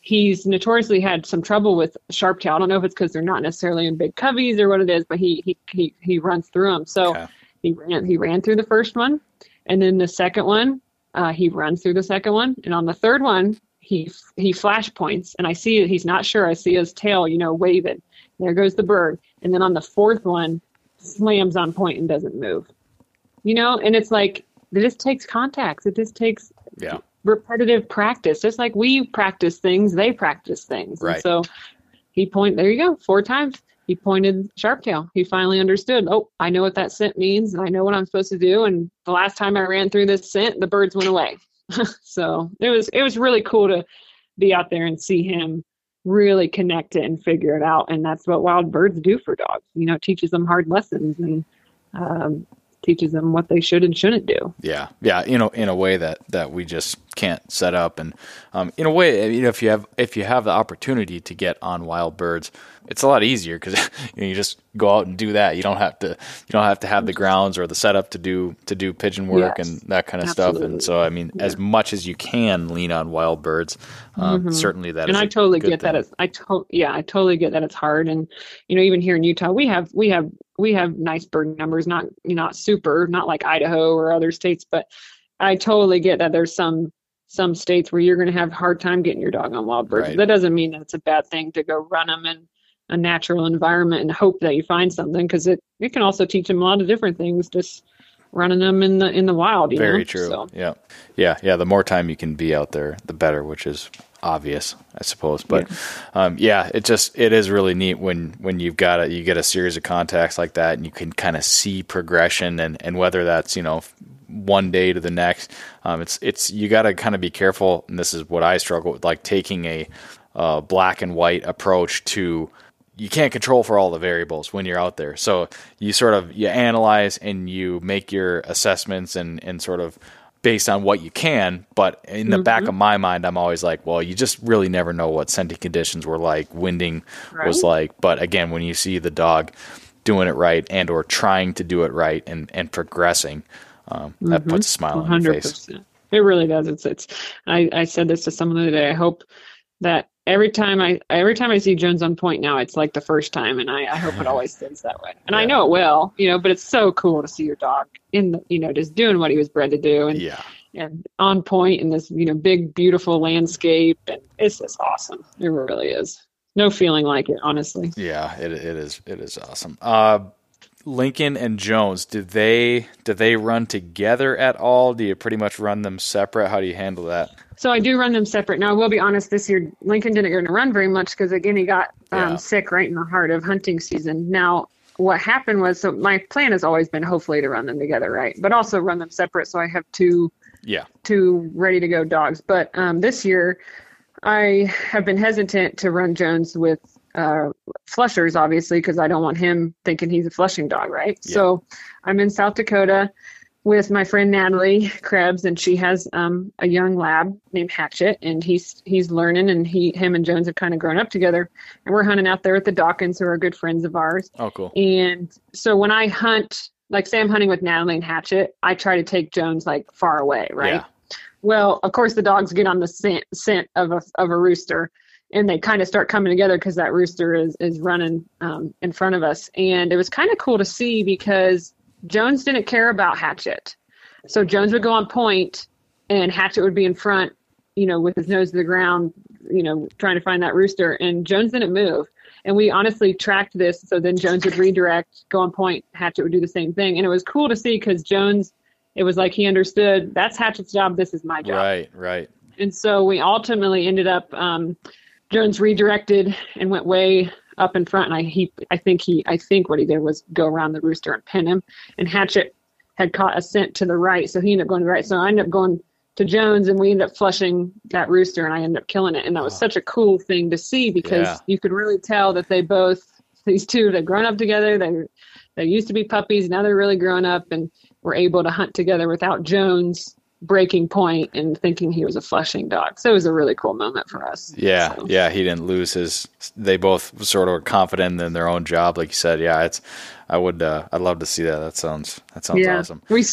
he's notoriously had some trouble with sharptail. I don't know if it's because they're not necessarily in big coveys or what it is, but he he he, he runs through them. So okay. he ran he ran through the first one, and then the second one, uh, he runs through the second one, and on the third one, he he flash points, and I see it. He's not sure. I see his tail, you know, waving. There goes the bird, and then on the fourth one, slams on point and doesn't move. You know, and it's like it just takes contacts. It just takes yeah. repetitive practice. Just like we practice things, they practice things. Right. And so he point there you go, four times. He pointed sharp tail. He finally understood. Oh, I know what that scent means. I know what I'm supposed to do. And the last time I ran through this scent, the birds went away. so it was it was really cool to be out there and see him really connect it and figure it out. And that's what wild birds do for dogs. You know, teaches them hard lessons and um, teaches them what they should and shouldn't do. Yeah, yeah, you know, in a way that that we just can't set up, and um, in a way, you know, if you have if you have the opportunity to get on wild birds, it's a lot easier because you, know, you just go out and do that. You don't have to you don't have to have the grounds or the setup to do to do pigeon work yes, and that kind of absolutely. stuff. And so, I mean, yeah. as much as you can lean on wild birds, um, mm-hmm. certainly that. And I totally get thing. that. It's, I to, yeah, I totally get that it's hard. And you know, even here in Utah, we have we have we have nice bird numbers, not you not super, not like Idaho or other states, but I totally get that there's some some states where you're going to have a hard time getting your dog on wild birds. Right. That doesn't mean that it's a bad thing to go run them in a natural environment and hope that you find something because it, it can also teach them a lot of different things just running them in the in the wild. Very know? true. So. Yeah, yeah, yeah. The more time you can be out there, the better, which is obvious, I suppose. But yeah. Um, yeah, it just it is really neat when when you've got a you get a series of contacts like that, and you can kind of see progression, and and whether that's you know one day to the next, um, it's it's you got to kind of be careful, and this is what I struggle with, like taking a uh, black and white approach to you can't control for all the variables when you're out there. So you sort of you analyze and you make your assessments and and sort of based on what you can. But in the mm-hmm. back of my mind, I'm always like, well, you just really never know what scenting conditions were like, winding right. was like. But again, when you see the dog doing it right and or trying to do it right and and progressing, um, mm-hmm. that puts a smile 100%. on your face. It really does. It's it's. I I said this to someone the other day. I hope that every time I every time I see Jones on point now, it's like the first time, and I, I hope it always stays that way. And yeah. I know it will, you know. But it's so cool to see your dog in the, you know, just doing what he was bred to do, and yeah, and on point in this, you know, big beautiful landscape, and it's just awesome. It really is. No feeling like it, honestly. Yeah, it it is it is awesome. Uh, Lincoln and Jones, do they do they run together at all? Do you pretty much run them separate? How do you handle that? So I do run them separate. Now I will be honest, this year Lincoln didn't get to run very much because again he got um, yeah. sick right in the heart of hunting season. Now what happened was so my plan has always been hopefully to run them together, right? But also run them separate so I have two yeah two ready to go dogs. But um, this year I have been hesitant to run Jones with uh, flushers, obviously, because I don't want him thinking he's a flushing dog, right? Yeah. So I'm in South Dakota with my friend Natalie Krebs, and she has um, a young lab named Hatchet, and he's he's learning, and he him and Jones have kind of grown up together, and we're hunting out there with the Dawkins, who are good friends of ours. Oh, cool. And so when I hunt, like say I'm hunting with Natalie and Hatchet, I try to take Jones like far away, right? Yeah. Well, of course the dogs get on the scent, scent of a of a rooster, and they kind of start coming together because that rooster is is running um, in front of us, and it was kind of cool to see because Jones didn't care about Hatchet, so Jones would go on point, and Hatchet would be in front, you know, with his nose to the ground, you know, trying to find that rooster, and Jones didn't move. And we honestly tracked this, so then Jones would redirect, go on point, Hatchet would do the same thing, and it was cool to see because Jones, it was like he understood that's Hatchet's job, this is my job. Right, right. And so we ultimately ended up. Um, Jones redirected and went way up in front, and I he I think he I think what he did was go around the rooster and pin him. And Hatchet had caught a scent to the right, so he ended up going to the right. So I ended up going to Jones, and we ended up flushing that rooster, and I ended up killing it. And that was such a cool thing to see because Yeah. you could really tell that they both these two they've grown up together. They they used to be puppies, now they're really grown up, and were able to hunt together without Jones breaking point and thinking he was a flushing dog. So it was a really cool moment for us. Yeah, So- yeah, he didn't lose his. They both sort of were confident in their own job, like you said. Yeah, it's. I would. Uh, I'd love to see that. That sounds. That sounds yeah. awesome. We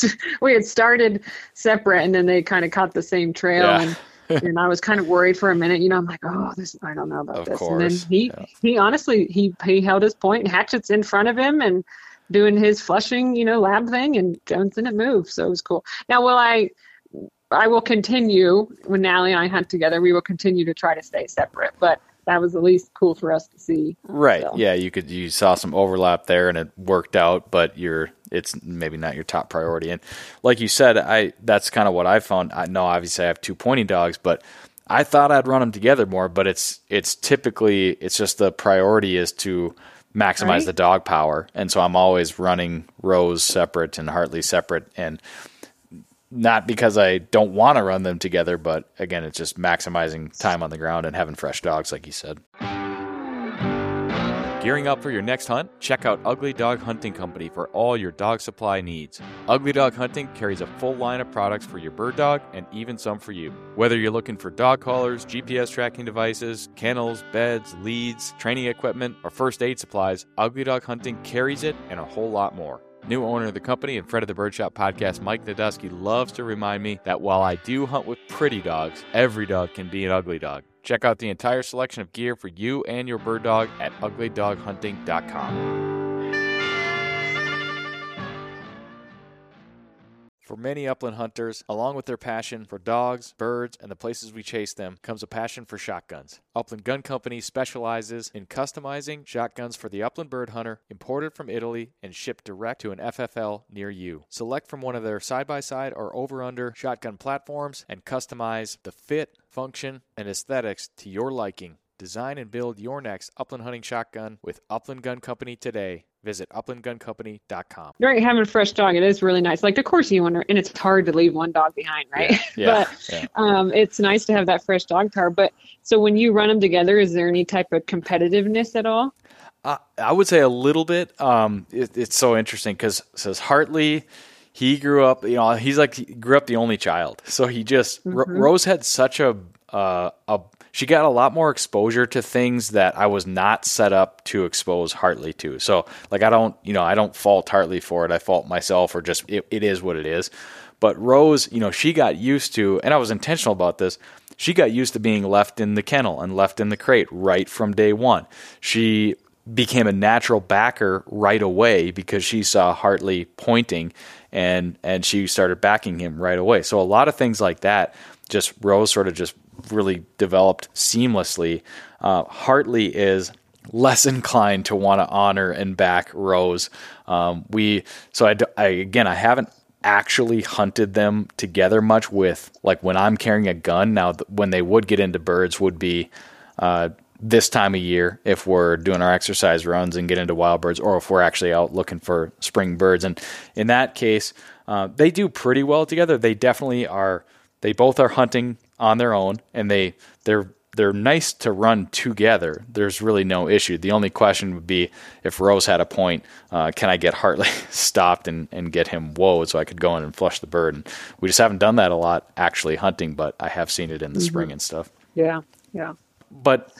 we had started separate, and then they kind of caught the same trail, Yeah. and, and I was kind of worried for a minute. You know, I'm like, oh, this I don't know about Of this. course, And then he yeah. he honestly he he held his point. Hatchet's in front of him and doing his flushing, you know, lab thing, and Jones didn't move, so it was cool. Now, will I? I will continue when Nally and I hunt together. We will continue to try to stay separate, but that was at least cool for us to see. Right. So. Yeah, you could. You saw some overlap there, and it worked out. But you're. It's maybe not your top priority. And like you said, I. That's kind of what I found. I know, obviously, I have two pointing dogs, but. I thought I'd run them together more, but it's it's typically it's just the priority is to maximize Right. the dog power, and so I'm always running Rose separate and Hartley separate, and not because I don't want to run them together, but again, it's just maximizing time on the ground and having fresh dogs, like you said. Gearing up for your next hunt? Check out Ugly Dog Hunting Company for all your dog supply needs. Ugly Dog Hunting carries a full line of products for your bird dog and even some for you. Whether you're looking for dog collars, GPS tracking devices, kennels, beds, leads, training equipment, or first aid supplies, Ugly Dog Hunting carries it and a whole lot more. New owner of the company and friend of the Birdshot podcast, Mike Nadusky, loves to remind me that while I do hunt with pretty dogs, every dog can be an ugly dog. Check out the entire selection of gear for you and your bird dog at uglydoghunting.com. For many upland hunters, along with their passion for dogs, birds, and the places we chase them, comes a passion for shotguns. Upland Gun Company specializes in customizing shotguns for the upland bird hunter, imported from Italy and shipped direct to an FFL near you. Select from one of their side by side or over under shotgun platforms and customize the fit, function, and aesthetics to your liking. Design and build your next upland hunting shotgun with Upland Gun Company today. Visit uplandguncompany.com. During having a fresh dog, it is really nice. Like, of course, you wonder, and it's hard to leave one dog behind, right? Yeah, but yeah. um, it's nice to have that fresh dog car. But so when you run them together, is there any type of competitiveness at all? Uh, I would say a little bit. Um, it, it's so interesting because says Hartley, he grew up. You know, he's like he grew up the only child, so he just Ro- Rose had such a uh, a she got a lot more exposure to things that I was not set up to expose Hartley to. So like I don't you know I don't fault Hartley for it. I fault myself or just it, it is what it is. But Rose, you know, she got used to, and I was intentional about this. She got used to being left in the kennel and left in the crate right from day one. She became a natural backer right away because she saw Hartley pointing and and she started backing him right away. So a lot of things like that just Rose sort of just really developed seamlessly. Uh, Hartley is less inclined to want to honor and back Rose. Um, we so I, I- again I haven't actually hunted them together much with like when I'm carrying a gun. Now when they would get into birds would be uh, this time of year if we're doing our exercise runs and get into wild birds, or if we're actually out looking for spring birds. And in that case, uh, they do pretty well together. They definitely are. They both are hunting on their own, and they they're they're nice to run together. There's really no issue. The only question would be if Rose had a point, uh, can I get Hartley stopped and, and get him woed so I could go in and flush the bird? And we just haven't done that a lot actually hunting, but I have seen it in the spring and stuff Yeah, yeah. but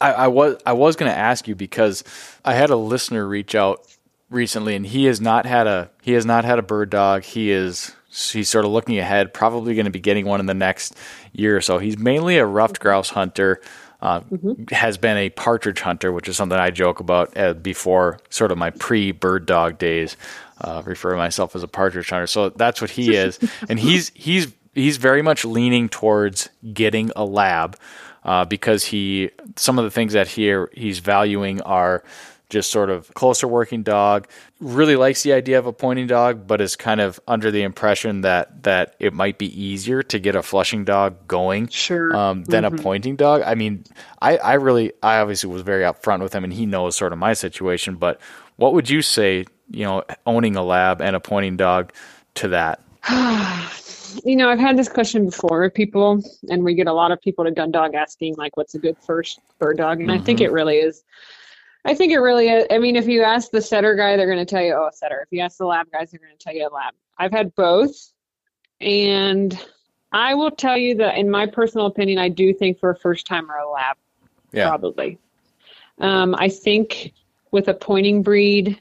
I, I was I was going to ask you because I had a listener reach out recently, and he has not had a he has not had a bird dog. He is he's sort of looking ahead, probably going to be getting one in the next year or so. He's mainly a ruffed grouse hunter. uh, has been a partridge hunter, which is something I joke about uh, before sort of my pre bird dog days. Uh, refer to myself as a partridge hunter, so that's what he is, and he's he's he's very much leaning towards getting a lab uh, because he some of the things that he he's valuing are just sort of closer working dog. Really likes the idea of a pointing dog, but is kind of under the impression that that it might be easier to get a flushing dog going Sure. um, than a pointing dog. I mean, I, I really, I obviously was very upfront with him, and he knows sort of my situation. But what would you say, you know, owning a lab and a pointing dog to that? You know, I've had this question before with people, and we get a lot of people to gun dog asking, like, what's a good first bird dog? And I think it really is. I think it really is. I mean, if you ask the setter guy, they're going to tell you, oh, a setter. If you ask the lab guys, they're going to tell you a lab. I've had both. And I will tell you that, in my personal opinion, I do think for a first timer, a lab, Yeah. probably. Um, I think with a pointing breed,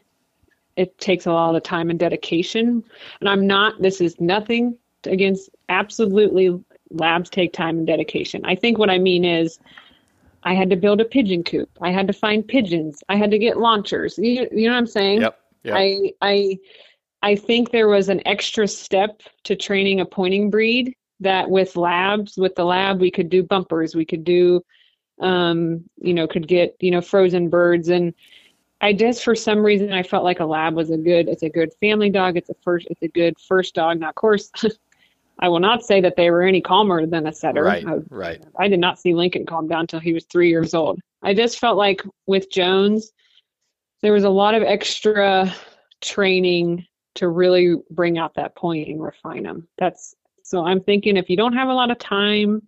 it takes a lot of time and dedication. And I'm not, this is nothing against absolutely labs take time and dedication. I think what I mean is I had to build a pigeon coop. I had to find pigeons. I had to get launchers. You, you know what I'm saying? Yep. Yep. I I I think there was an extra step to training a pointing breed that with labs, with the lab, we could do bumpers, we could do, um, you know, could get you know frozen birds, and I just for some reason I felt like a lab was a good, it's a good family dog, it's a first, it's a good first dog. not course, I will not say that they were any calmer than a setter. right. I, Right. I did not see Lincoln calm down until he was three years old. I just felt like with Jones, there was a lot of extra training to really bring out that point and refine them. That's so I'm thinking if you don't have a lot of time,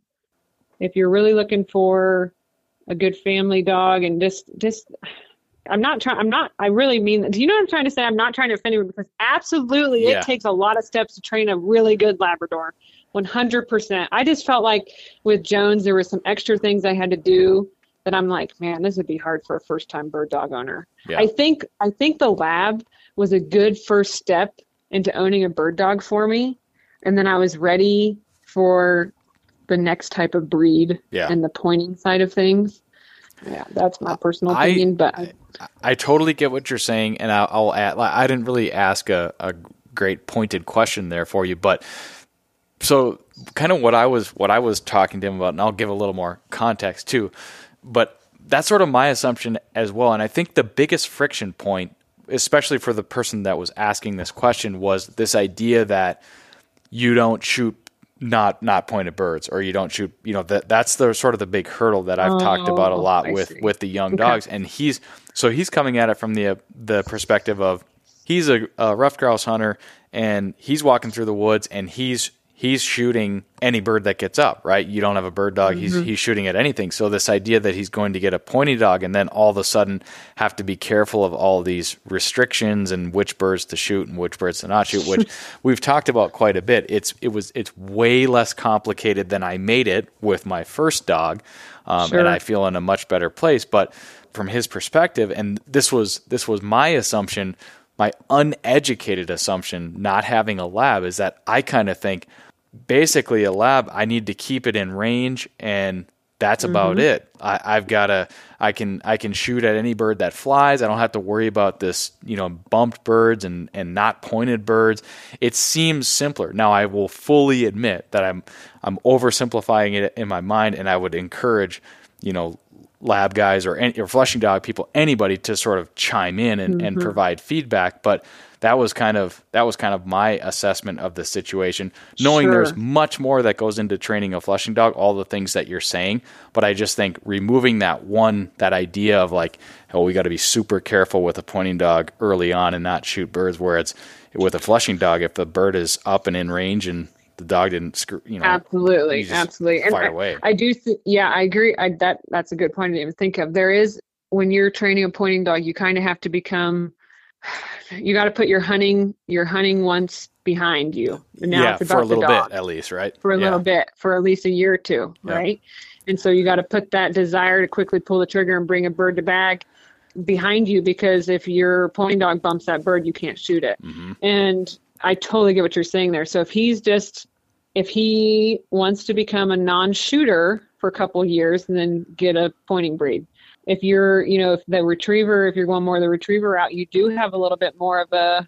if you're really looking for a good family dog and just just I'm not trying I'm not I really mean do you know what I'm trying to say? I'm not trying to offend anyone because absolutely Yeah. it takes a lot of steps to train a really good Labrador. 100%. I just felt like with Jones there were some extra things I had to do that I'm like, man, this would be hard for a first time bird dog owner. Yeah. I think I think the lab was a good first step into owning a bird dog for me. And then I was ready for the next type of breed Yeah. and the pointing side of things. Yeah, that's my personal I- opinion, but I, I totally get what you're saying, and I'll, I'll add. like, I didn't really ask a, a great pointed question there for you, but so kind of what I was what I was talking to him about, and I'll give a little more context too. But that's sort of my assumption as well, and I think the biggest friction point, especially for the person that was asking this question, was this idea that you don't shoot not not pointed birds or you don't shoot you know that that's the sort of the big hurdle that I've talked about a Oh, lot I with see. with the young Okay. dogs and he's so he's coming at it from the the perspective of he's a, a ruffed grouse hunter and he's walking through the woods and he's he's shooting any bird that gets up right you don't have a bird dog he's he's shooting at anything so this idea that he's going to get a pointy dog and then all of a sudden have to be careful of all these restrictions and which birds to shoot and which birds to not shoot which we've talked about quite a bit it's it was it's way less complicated than I made it with my first dog um, Sure. and I feel in a much better place. But from his perspective, and this was this was my assumption, my uneducated assumption, not having a lab, is that I kind of think basically a lab, I need to keep it in range and that's about mm-hmm. it. I, I've got to, I can, I can shoot at any bird that flies. I don't have to worry about this, you know, bumped birds and, and not pointed birds. It seems simpler. Now I will fully admit that I'm, I'm oversimplifying it in my mind and I would encourage, you know, lab guys or, any, or flushing dog people, anybody to sort of chime in and, and mm-hmm. provide feedback. But that was kind of that was kind of my assessment of the situation, knowing Sure. there's much more that goes into training a flushing dog, all the things that you're saying. But I just think removing that one, that idea of like, oh, we got to be super careful with a pointing dog early on and not shoot birds. Where it's with a flushing dog, if the bird is up and in range and the dog didn't, screw, you know, absolutely, you absolutely. And fire I, away. I do, th- yeah, I agree. I, that that's a good point I didn't even think of. There is when you're training a pointing dog, you kind of have to become. You got to put your hunting your hunting once behind you. And now yeah, it's for a about little bit at least, right? for a yeah. little bit, for at least a year or two, Yeah. right? And so you got to put that desire to quickly pull the trigger and bring a bird to bag behind you because if your pointing dog bumps that bird, you can't shoot it. Mhm. And I totally get what you're saying there. So if he's just if he wants to become a non-shooter for a couple years and then get a pointing breed. If you're, you know, if the retriever, if you're going more the retriever route, you do have a little bit more of a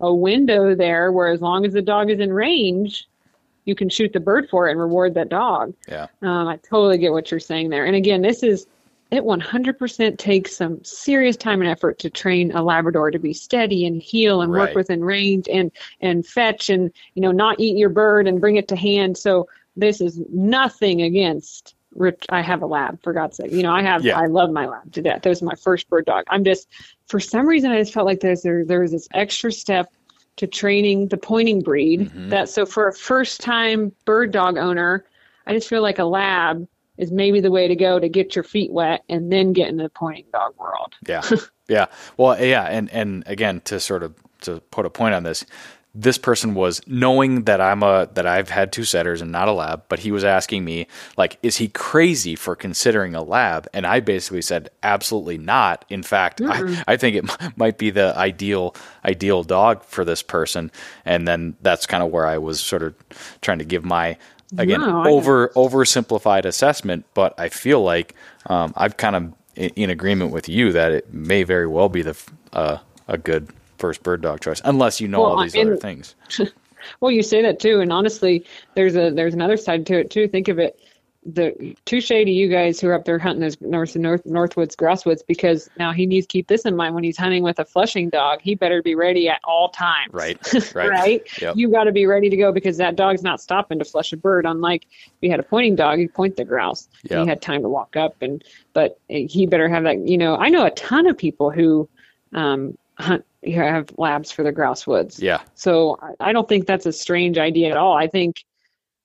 a window there where as long as the dog is in range, you can shoot the bird for it and reward that dog. Yeah. Um, I totally get what you're saying there. And again, this is it 100% takes some serious time and effort to train a Labrador to be steady and heel and Right. work within range and and fetch and you know not eat your bird and bring it to hand. So this is nothing against. Ret- I have a lab for God's sake. You know I have Yeah. I love my lab to death. That was my first bird dog. I'm just for some reason I just felt like there's there there's this extra step to training the pointing breed Mhm. that so for a first time bird dog owner i just feel like a lab is maybe the way to go to get your feet wet and then get in the pointing dog world Yeah. yeah. Well, yeah, and and again to sort of to put a point on this, this person was knowing that I'm a that I've had two setters and not a lab, but he was asking me like is he crazy for considering a lab? And I basically said absolutely not. In fact, I, I think it m- might be the ideal ideal dog for this person. And then that's kind of where I was sort of trying to give my again No, over oversimplified assessment, but I feel like um, I've kind of in, in agreement with you that it may very well be the uh, a good first bird dog choice, unless you know Well, all these and- other things. well you say that too and honestly there's a there's another side to it too think of it the touche to you guys who are up there hunting those north north northwoods grouse woods because now he needs to keep this in mind when he's hunting with a flushing dog he better be ready at all times Right, right, right? Yep. You got to be ready to go because that dog's not stopping to flush a bird. Unlike if you had a pointing dog, you'd point the grouse. Yeah. You had time to walk up, and but he better have that. You know, I know a ton of people who um, hunt who have labs for the grouse woods. Yeah, So I- I don't think that's a strange idea at all. I think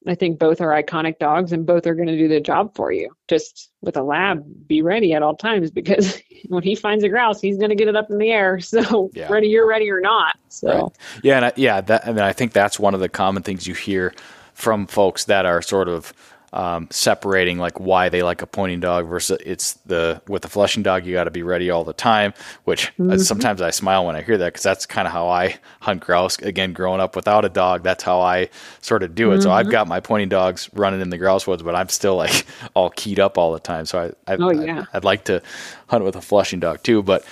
I think both are iconic dogs and both are going to do the job for you. Just with a lab, be ready at all times because when he finds a grouse, he's going to get it up in the air. So Yeah. whether you're ready or not. So Right. yeah, and I, yeah. That I mean, I think that's one of the common things you hear from folks that are sort of um, separating like why they like a pointing dog versus it's the with the flushing dog you got to be ready all the time. Which uh, Mm-hmm. sometimes I smile when I hear that because that's kind of how I hunt grouse. Again, growing up without a dog, that's how I sort of do it. So Mm-hmm. I've got my pointing dogs running in the grouse woods, but I'm still like all keyed up all the time. So I, I, Oh, yeah. I I'd like to hunt with a flushing dog too, but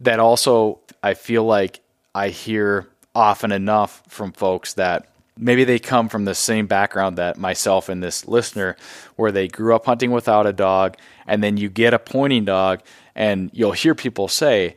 that also I feel like I hear often enough from folks that maybe they come from the same background that myself and this listener where they grew up hunting without a dog and then you get a pointing dog and you'll hear people say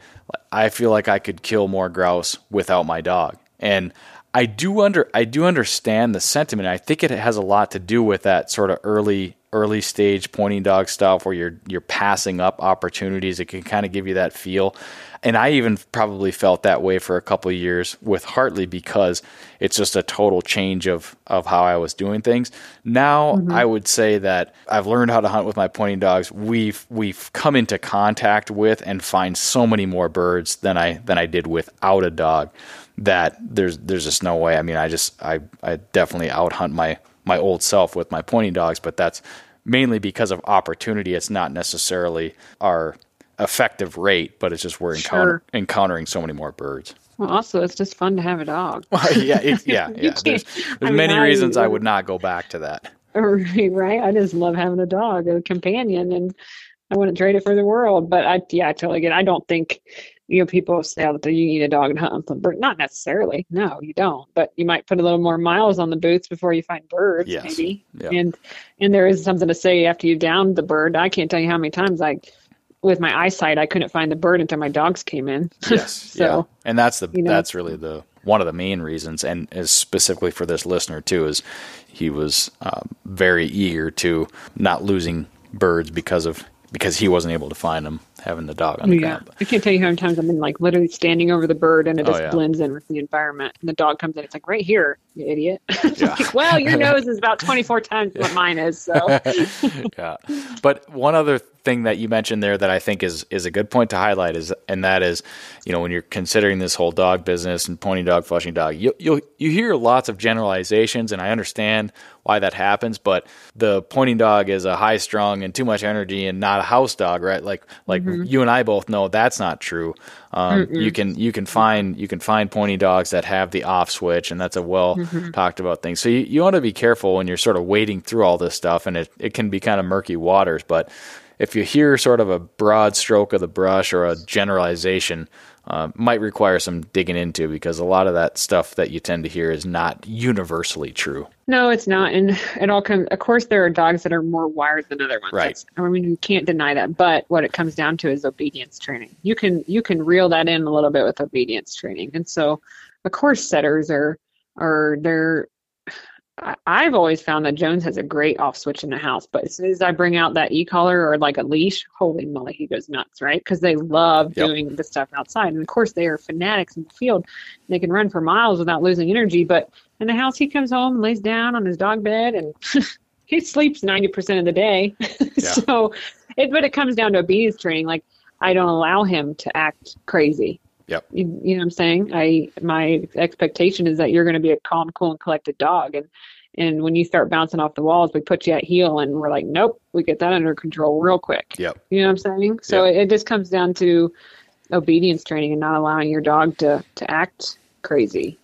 I feel like I could kill more grouse without my dog. And I do under I do understand the sentiment. I think it has a lot to do with that sort of early early stage pointing dog stuff where you're you're passing up opportunities. It can kind of give you that feel. And I even probably felt that way for a couple of years with Hartley because it's just a total change of of how I was doing things. Now mm-hmm. I would say that I've learned how to hunt with my pointing dogs. We've we've come into contact with and find so many more birds than I than I did without a dog that there's there's just no way. I mean, I just I I definitely out hunt my my old self with my pointing dogs, but that's mainly because of opportunity. It's not necessarily our effective rate, but it's just we're encounter, Sure. encountering so many more birds. Well, also, it's just fun to have a dog. yeah, it, yeah, yeah. There's, there's I mean, many I- reasons I would not go back to that. right? I just love having a dog, a companion, and I wouldn't trade it for the world. But I, yeah, I totally get. It. I don't think you know people say that you need a dog and hunt bird. Not necessarily. No, you don't. But you might put a little more miles on the boots before you find birds, Yes. maybe. Yeah. And and there is something to say after you downed the bird. I can't tell you how many times I, with my eyesight, I couldn't find the bird until my dogs came in. Yes. So, yeah. And that's the you know. that's really the one of the main reasons, and is specifically for this listener too, is he was um, very eager to not losing birds because of because he wasn't able to find them having the dog on the Yeah, ground. I can't tell you how many times I've been like literally standing over the bird and it Oh, just yeah. blends in with the environment. And the dog comes in, it's like right here, you idiot. Yeah. like, well, your nose is about 24 times what mine is. So yeah. But one other thing that you mentioned there that I think is is a good point to highlight is, and that is, you know, when you're considering this whole dog business and pointing dog, flushing dog, you you you hear lots of generalizations, and I understand why that happens. But the pointing dog is a high strung and too much energy, and not a house dog, right? Like like mm-hmm. You and I both know that's not true. Um, you can you can find you can find pointy dogs that have the off switch, and that's a well mm-hmm. talked about thing. So you, you want to be careful when you're sort of wading through all this stuff, and it, it can be kind of murky waters. But if you hear sort of a broad stroke of the brush or a generalization, uh, might require some digging into because a lot of that stuff that you tend to hear is not universally true. No, it's not, and it all comes. Of course, there are dogs that are more wired than other ones. Right. I mean, you can't deny that. But what it comes down to is obedience training. You can you can reel that in a little bit with obedience training, and so, of course, setters are are they're I've always found that Jones has a great off switch in the house, but as soon as I bring out that e collar or like a leash, holy moly, he goes nuts, right? Because they love yep. doing the stuff outside, and of course they are fanatics in the field. They can run for miles without losing energy, but in the house, he comes home, and lays down on his dog bed, and he sleeps ninety percent of the day. Yeah. so, it but it comes down to obedience training. Like I don't allow him to act crazy. Yep. You, you know what I'm saying? I my expectation is that you're going to be a calm, cool, and collected dog, and and when you start bouncing off the walls, we put you at heel, and we're like, nope, we get that under control real quick. Yep. You know what I'm saying? So yep. it, it just comes down to obedience training and not allowing your dog to to act crazy,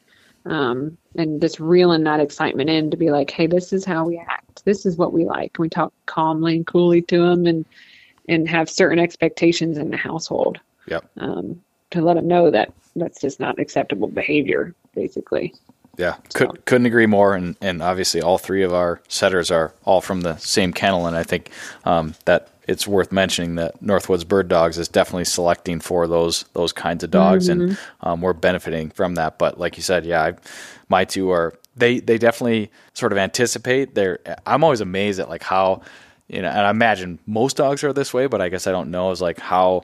um, and just reeling that excitement in to be like, hey, this is how we act. This is what we like. We talk calmly and coolly to them, and and have certain expectations in the household. Yep. Um, to let them know that that's just not acceptable behavior, basically. Yeah, could, so. couldn't agree more. And, and obviously, all three of our setters are all from the same kennel. And I think um, that it's worth mentioning that Northwoods Bird Dogs is definitely selecting for those those kinds of dogs, mm-hmm. and um, we're benefiting from that. But like you said, yeah, I, my two are they they definitely sort of anticipate. They're I'm always amazed at like how you know, and I imagine most dogs are this way, but I guess I don't know is like how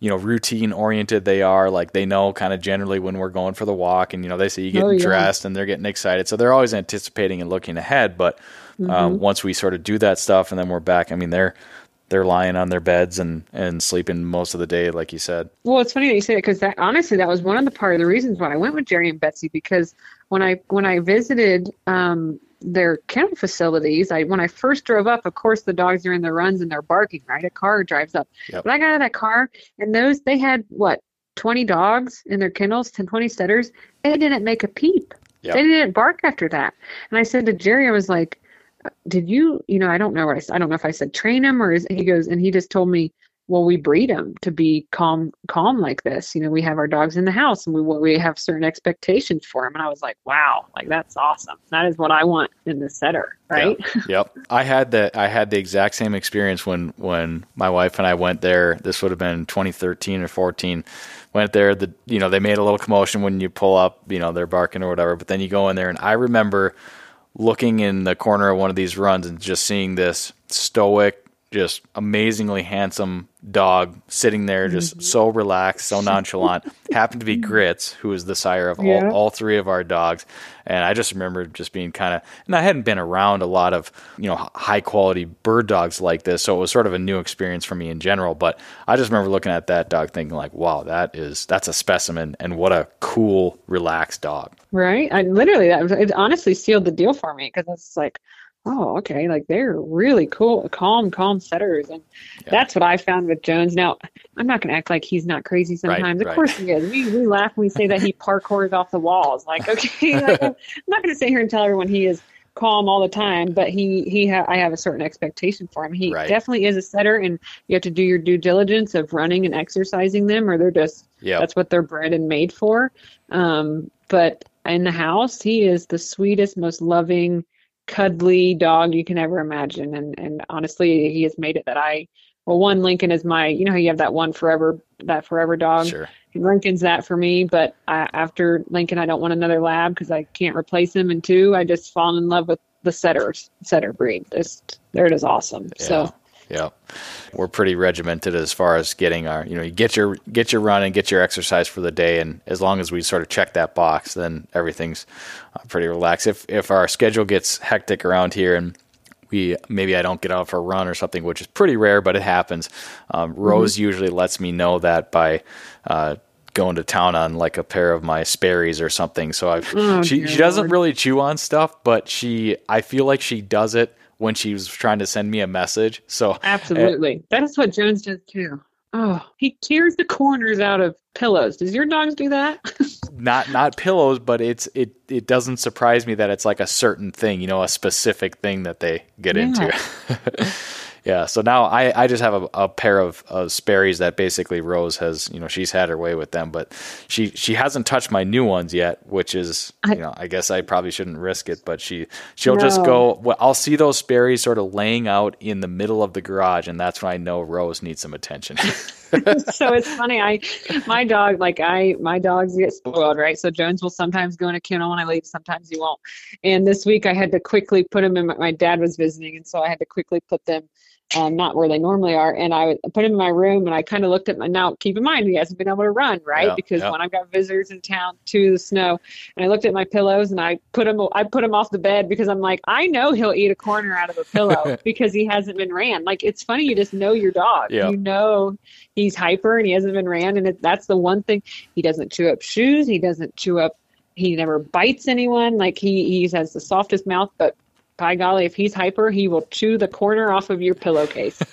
you know routine oriented they are like they know kind of generally when we're going for the walk and you know they see you getting oh, yeah. dressed and they're getting excited so they're always anticipating and looking ahead but um, mm-hmm. um, once we sort of do that stuff and then we're back i mean they're they're lying on their beds and and sleeping most of the day like you said well it's funny that you say it because that honestly that was one of the part of the reasons why i went with jerry and betsy because when i when i visited um their kennel facilities. I when I first drove up, of course the dogs are in the runs and they're barking, right? A car drives up. Yep. But I got out of that car and those they had what, twenty dogs in their kennels, 10, 20 setters. They didn't make a peep. Yep. They didn't bark after that. And I said to Jerry, I was like, Did you you know, I don't know what I. I don't know if I said train him or is he goes and he just told me well we breed them to be calm calm like this. You know we have our dogs in the house and we we have certain expectations for them and i was like wow like that's awesome. That is what i want in the setter right? Yep, yep. i had the i had the exact same experience when when my wife and i went there. This would have been 2013 or 14 went there the you know they made a little commotion when you pull up you know they're barking or whatever but then you go in there and i remember looking in the corner of one of these runs and just seeing this stoic just amazingly handsome dog sitting there, just mm-hmm. so relaxed, so nonchalant. Happened to be Grits, who is the sire of yeah. all, all three of our dogs. And I just remember just being kind of, and I hadn't been around a lot of, you know, high quality bird dogs like this. So it was sort of a new experience for me in general. But I just remember looking at that dog thinking, like, wow, that is, that's a specimen. And what a cool, relaxed dog. Right. I literally, that it honestly sealed the deal for me because it's like, oh, okay, like they're really cool, calm, calm setters. And yeah. that's what I found with Jones. Now, I'm not going to act like he's not crazy sometimes. Right, of right. course he is. We, we laugh when we say that he parkours off the walls. Like, okay, like, I'm not going to sit here and tell everyone he is calm all the time, but he, he, ha- I have a certain expectation for him. He right. definitely is a setter and you have to do your due diligence of running and exercising them or they're just, yep. that's what they're bred and made for. Um, but in the house, he is the sweetest, most loving, cuddly dog you can ever imagine. And and honestly, he has made it that I well, one Lincoln is my you know how you have that one forever that forever dog. Sure. Lincoln's that for me, but I, after Lincoln, I don't want another lab because I can't replace him. And two, I just fall in love with the setters, setter breed. Just they're just awesome. Yeah. So yeah, we're pretty regimented as far as getting our, you know, you get your get your run and get your exercise for the day, and as long as we sort of check that box, then everything's uh, pretty relaxed. If if our schedule gets hectic around here and we maybe I don't get out for a run or something, which is pretty rare, but it happens. Um, Rose mm-hmm. usually lets me know that by uh, going to town on like a pair of my Sperry's or something. So I've oh, she she doesn't really chew on stuff, but she I feel like she does it when she was trying to send me a message. So absolutely, uh, that is what Jones does too. Oh, he tears the corners out of pillows. Does your dogs do that? not not pillows, but it's it it doesn't surprise me that it's like a certain thing, you know, a specific thing that they get Yeah. into. yeah. So now I, I just have a, a pair of, of Sperry's that basically Rose has, you know, she's had her way with them, but she she hasn't touched my new ones yet, which is, I- you know, I guess I probably shouldn't risk it, but she she'll just go. Well, I'll see those Sperry's sort of laying out in the middle of the garage, and that's when I know Rose needs some attention. so it's funny. I, my dog, like I, my dogs get spoiled, right? So Jones will sometimes go in a kennel when I leave, sometimes he won't. And this week I had to quickly put him in. My, my dad was visiting, and so I had to quickly put them, um, not where they normally are. And I put him in my room, and I kind of looked at my. Now, keep in mind, he hasn't been able to run, right? Yeah, because yeah. when I've got visitors in town to the snow, and I looked at my pillows, and I put him, I put him off the bed because I'm like, I know he'll eat a corner out of a pillow because he hasn't been ran. Like it's funny, you just know your dog. Yeah. You know he's hyper and he hasn't been ran and it, that's the one thing he doesn't chew up shoes he doesn't chew up he never bites anyone like he he has the softest mouth but by golly if he's hyper he will chew the corner off of your pillowcase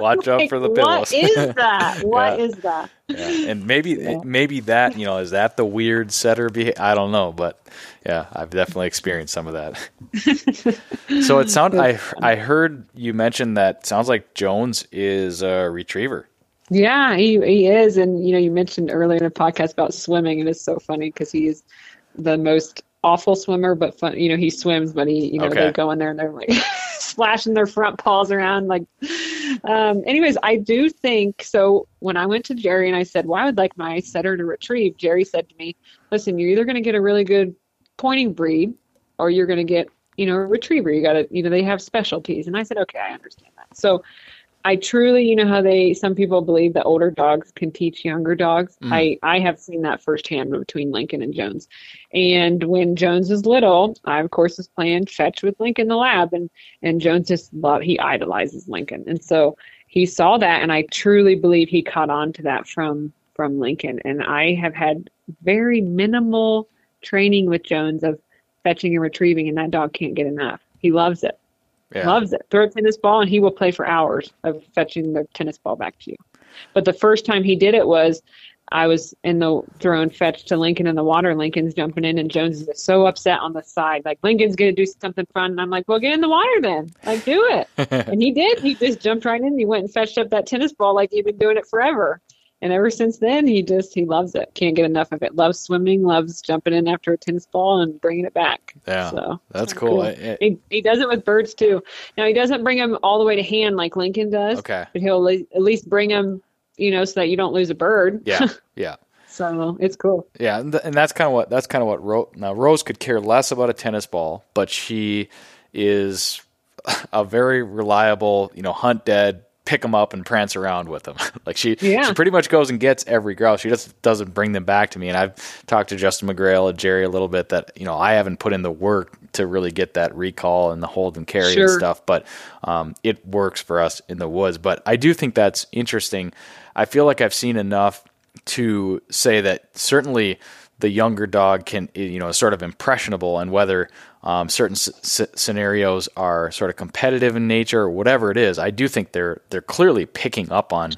Watch out Like, for the pillows. what is that What Yeah. is that Yeah, and maybe Yeah. maybe that you know is that the weird setter behavior? I don't know, but yeah, I've definitely experienced some of that. so it sound I I heard you mention that sounds like Jones is a retriever. Yeah, he he is, and you know, you mentioned earlier in the podcast about swimming, and it's so funny because he is the most awful swimmer, but fun. You know, he swims, but he, you know, Okay. they go in there and they're like splashing their front paws around. Like, um, anyways, I do think so. When I went to Jerry and I said, "Well, I would like my setter to retrieve," Jerry said to me, "Listen, you're either going to get a really good pointing breed, or you're going to get, you know, a retriever. You got to, you know, they have specialties." And I said, "Okay, I understand that." So. I truly, you know how they some people believe that older dogs can teach younger dogs. Mhm. I I have seen that firsthand between Lincoln and Jones. And when Jones was little, I of course was playing fetch with Lincoln in the lab, and and Jones just love he idolizes Lincoln, and so he saw that, and I truly believe he caught on to that from from Lincoln. And I have had very minimal training with Jones of fetching and retrieving, and that dog can't get enough. He loves it Yeah, loves it. Throw a tennis ball and he will play for hours of fetching the tennis ball back to you. But the first time he did it was I was in the throwing fetch to Lincoln in the water. Lincoln's jumping in and Jones is so upset on the side. Like Lincoln's gonna do something fun and I'm like, Well get in the water then. Like do it. and he did. He just jumped right in. He went and fetched up that tennis ball like he'd been doing it forever. And ever since then, he just he loves it. Can't get enough of it. Loves swimming. Loves jumping in after a tennis ball and bringing it back. yeah, So that's cool. cool. I- I- he, he does it with birds too. Now he doesn't bring them all the way to hand like Lincoln does, okay, but he'll le- at least bring them, you know, so that you don't lose a bird. yeah, yeah. So it's cool. Yeah, and, th- and that's kind of what that's kind of what Rose. Now Rose could care less about a tennis ball, but she is a very reliable, you know, hunt dead, pick them up and prance around with them. like she, Yeah. she pretty much goes and gets every grouse. She just doesn't bring them back to me. And I've talked to Justin McGrail and Jerry a little bit that you know I haven't put in the work to really get that recall and the hold and carry and stuff, but um, it works for us in the woods. But I do think that's interesting. I feel like I've seen enough to say that certainly the younger dog can you know is sort of impressionable and whether um, certain s- scenarios are sort of competitive in nature or whatever it is i do think they're they're clearly picking up on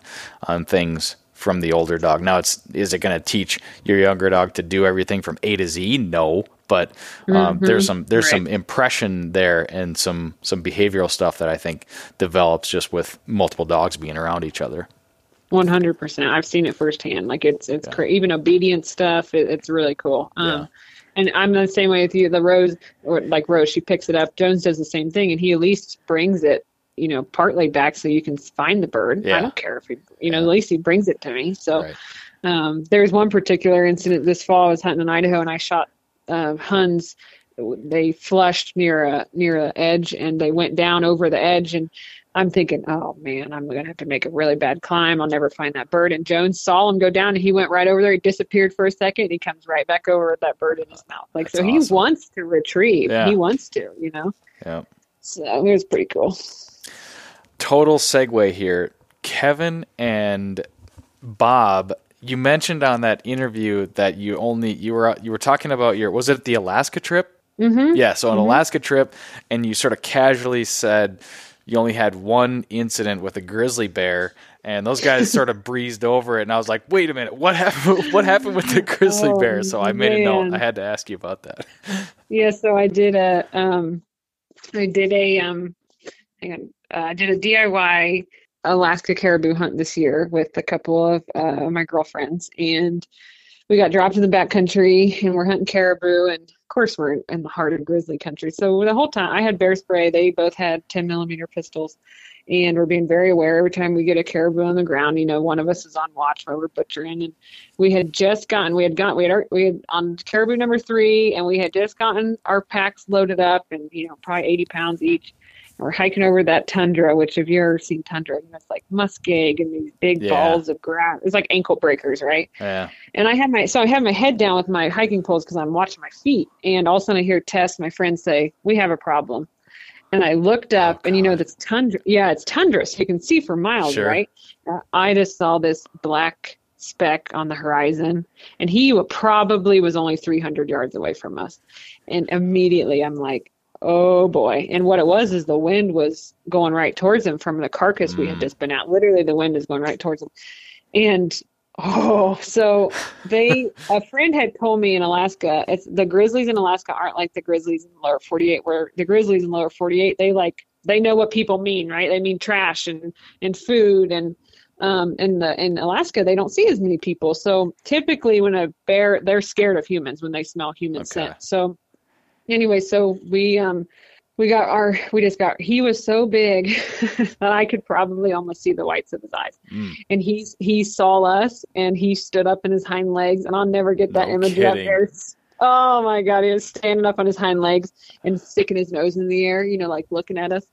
on things from the older dog now it's is it going to teach your younger dog to do everything from a to z no but um, there's some there's Right. some impression there and some some behavioral stuff that i think develops just with multiple dogs being around each other One hundred percent. I've seen it firsthand. Like it's it's cra- even obedience stuff. It, it's really cool. Um, Yeah. And I'm the same way with you. The Rose, or like Rose, she picks it up. Jones does the same thing, and he at least brings it, you know, partly back so you can find the bird. Yeah. I don't care if he, you know, at least he brings it to me. So. right Um, there's one particular incident this fall. I was hunting in Idaho and I shot uh, Huns. They flushed near a near a edge and they went down over the edge. And I'm thinking, oh man, I'm gonna have to make a really bad climb. I'll never find that bird. And Jones saw him go down and he went right over there. He disappeared for a second. He comes right back over with that bird in his mouth. Like so, That's he wants to retrieve. Yeah. He wants to, you know. yeah So it was pretty cool. total segue here. Kevin and Bob, you mentioned on that interview that you only you were you were talking about your was it the Alaska trip? Mm-hmm. Yeah, so an Alaska trip, and you sort of casually said you only had one incident with a grizzly bear, and those guys sort of breezed over it, and I was like, "Wait a minute, what happened? What happened with the grizzly Oh, bear?" So I made a note. I had to ask you about that. Yeah, so I did a um I did a um hang on. Uh, I did a DIY Alaska caribou hunt this year with a couple of uh, my girlfriends and we got dropped in the backcountry and we're hunting caribou and of course we're in the heart of grizzly country. So the whole time I had bear spray, they both had 10 millimeter pistols. And we're being very aware every time we get a caribou on the ground, you know, one of us is on watch while we're butchering. And we had just gotten we had got we had our- we had on caribou number three and we had just gotten our packs loaded up and you know probably 80 pounds each we're hiking over that tundra which if you've ever seen tundra you know, it's like muskeg and these big Yeah. balls of grass it's like ankle breakers right Yeah. and I had my so I had my head down with my hiking poles because I'm watching my feet, and all of a sudden I hear Tess, my friend, say, "We have a problem." And I looked up, and you know that's tundra. Yeah, it's tundra, so you can see for miles, Sure. right? Uh, I just saw this black speck on the horizon, and he probably was only 300 yards away from us. And immediately I'm like, "Oh boy!" And what it was is the wind was going right towards him from the carcass we had Mm. just been at. Literally, the wind is going right towards him, and Oh, so they a friend had told me in Alaska, it's the grizzlies in Alaska aren't like the grizzlies in the lower 48 where the grizzlies in lower 48 they like they know what people mean, right? They mean trash and and food and um in the in Alaska they don't see as many people. So typically when a bear they're scared of humans when they smell human Okay. scent. So anyway, so we um we got our we just got he was so big that I could probably almost see the whites of his eyes Mm. and he's he saw us and he stood up in his hind legs and I'll never get that No image up kidding. Oh my god, he was standing up on his hind legs and sticking his nose in the air, you know, like looking at us.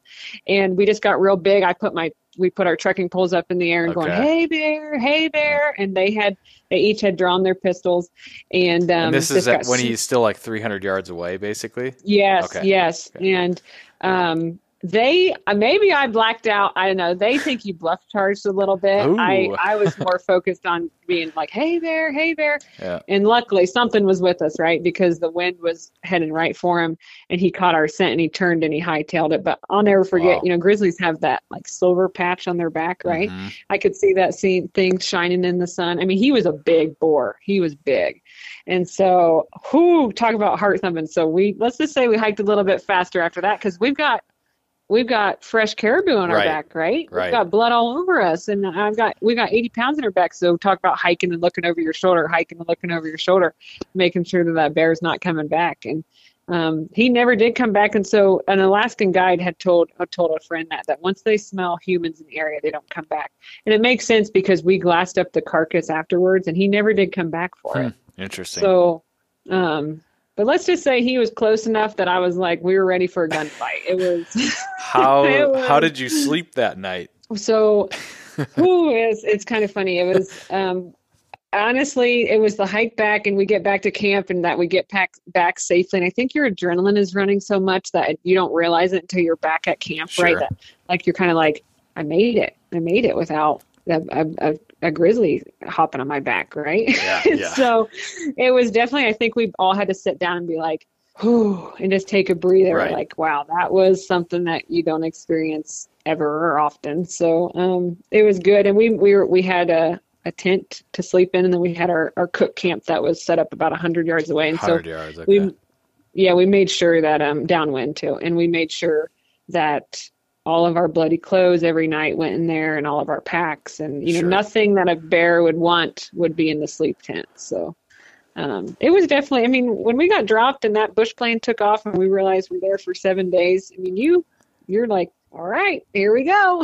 And we just got real big. I put my we put our trekking poles up in the air and going, "Hey bear, hey bear!" And they had they each had drawn their pistols, and um, and this is at, when he's still like 300 yards away, basically. Yes, Okay. yes. Okay. And um they uh, maybe I blacked out. I don't know. They think you bluff charged a little bit. I Ooh. I was more focused on being like, "Hey there, hey there." Yeah. And luckily something was with us, right? Because the wind was heading right for him and he caught our scent and he turned and he hightailed it. But I'll never forget, Wow. you know, grizzlies have that like silver patch on their back, right? Mhm. I could see that scene thing shining in the sun. I mean, he was a big boar. He was big. And so, who talk about heart thumping. So we let's just say we hiked a little bit faster after that because we've got we've got fresh caribou on our Right. back, right? Right. We've got blood all over us, and I've got we got 80 pounds in our back. So talk about hiking and looking over your shoulder, hiking and looking over your shoulder, making sure that that bear's not coming back. And um, he never did come back. And so an Alaskan guide had told uh, told a friend that that once they smell humans in the area, they don't come back. And it makes sense because we glassed up the carcass afterwards, and he never did come back for it. Interesting. So, um, but let's just say he was close enough that I was like, we were ready for a gunfight. It was how it was- how did you sleep that night? so. Ooh, it's it's kind of funny. It was um, honestly, it was the hike back, and we get back to camp, and that we get back back safely. And I think your adrenaline is running so much that you don't realize it until you're back at camp, Sure. right? That like you're kind of like, I made it. I made it without a, a, a, a grizzly hopping on my back, right? Yeah, yeah. so it was definitely. I think we all had to sit down and be like, whew, and just take a breather. Right. Like, wow, that was something that you don't experience ever or often. So um, it was good, and we we were we had a. A tent to sleep in, and then we had our, our cook camp that was set up about hundred yards away. And so yards. Okay. we yeah we made sure that um downwind too and we made sure that all of our bloody clothes every night went in there and all of our packs. And you know Sure. nothing that a bear would want would be in the sleep tent. So um, it was definitely i mean when we got dropped and that bush plane took off and we realized we're there for seven days i mean you you're like all right here we go.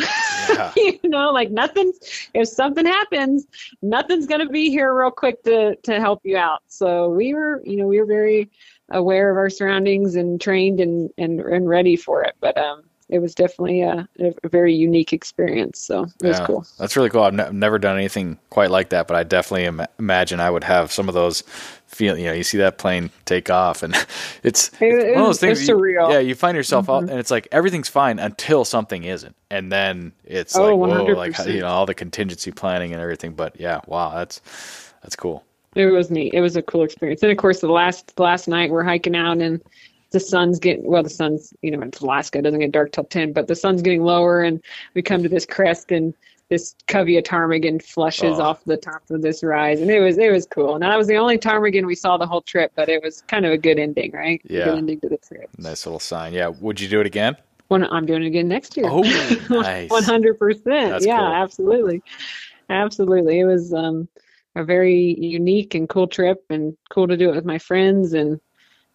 Yeah. you know like nothing if something happens nothing's going to be here real quick to to help you out. So we were you know we were very aware of our surroundings and trained and and, and ready for it. But um it was definitely a, a very unique experience so it was cool That's really cool. I've ne- never done anything quite like that, but I definitely Im- imagine I would have some of those feel. You know, you see that plane take off, and it's, It- it's it one of those things. you- surreal. yeah, you find yourself out, Mhm. and it's like everything's fine until something isn't, and then it's Oh, like whoa, like 100%. you know all the contingency planning and everything. But yeah, wow, that's that's cool. it was neat. It was a cool experience. And of course, the last the last night we're hiking out and the sun's getting well. The sun's you know it's Alaska. It doesn't get dark till ten, but the sun's getting lower and we come to this crest and this covey of ptarmigan flushes Oh. off the top of this rise, and it was it was cool. And that was the only ptarmigan we saw the whole trip, but it was kind of a good ending, right? Yeah. good ending to the trip. Nice little sign. Yeah. Would you do it again? When I'm doing it again next year. Oh, nice. One hundred percent. That's Yeah, cool. absolutely, absolutely. It was um, a very unique and cool trip, and cool to do it with my friends, and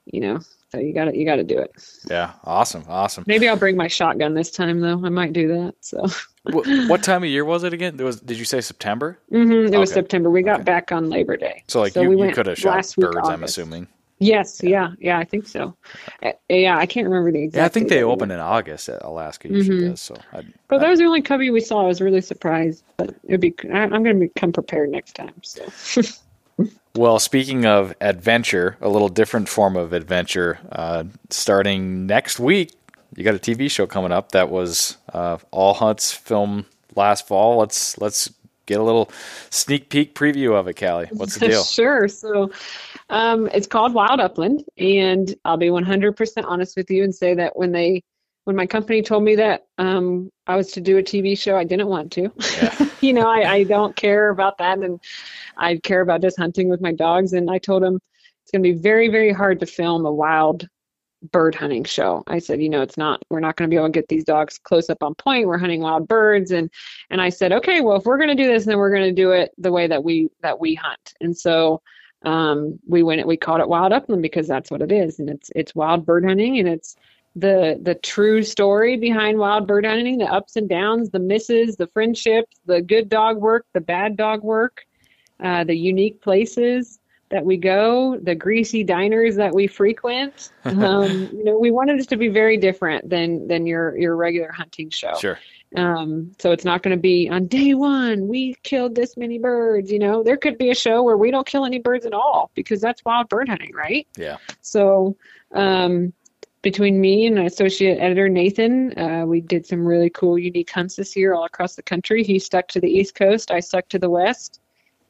you know, so you got to you got to do it. Yeah. Awesome. Awesome. Maybe I'll bring my shotgun this time, though. I might do that. So, what, what time of year was it again? There was. Did you say September? hmm it was September. We got Okay. back on Labor Day. So like So you, we you could have shot last birds. I'm assuming. Yes, yeah, yeah, I think so. Uh, yeah, I can't remember the exact. Yeah, I think they we in August at Alaska. Usually Mhm. does. So I, But that was the only cubby we saw. I was really surprised, but it'd be. I, I'm going to come prepared next time. So. Well, speaking of adventure, a little different form of adventure. Uh, starting next week, you got a TV show coming up that was uh, All Hunts film last fall. Let's let's get a little sneak peek preview of it, Kali. What's the deal? sure. So, um, it's called Wild Upland, and I'll be 100% honest with you and say that when they, when my company told me that um, I was to do a TV show, I didn't want to. Yeah. you know, I, I don't care about that, and I care about just hunting with my dogs. And I told them it's going to be very, very hard to film a wild bird hunting show. I said, you know, it's not. We're not going to be able to get these dogs close up on point. We're hunting wild birds, and and I said, okay, well, if we're going to do this, then we're going to do it the way that we that we hunt. And so um, we went. We called it Wild Upland because that's what it is, and it's it's wild bird hunting, and it's the the true story behind wild bird hunting, the ups and downs, the misses, the friendships, the good dog work, the bad dog work, uh, the unique places that we go, the greasy diners that we frequent. Um, you know, we wanted it to be very different than than your your regular hunting show. Sure. Um, so it's not going to be on day one, we killed this many birds. You know, there could be a show where we don't kill any birds at all because that's wild bird hunting, right? Yeah. So, um, between me and associate editor Nathan, uh, we did some really cool, unique hunts this year all across the country. He stuck to the East Coast, I stuck to the West.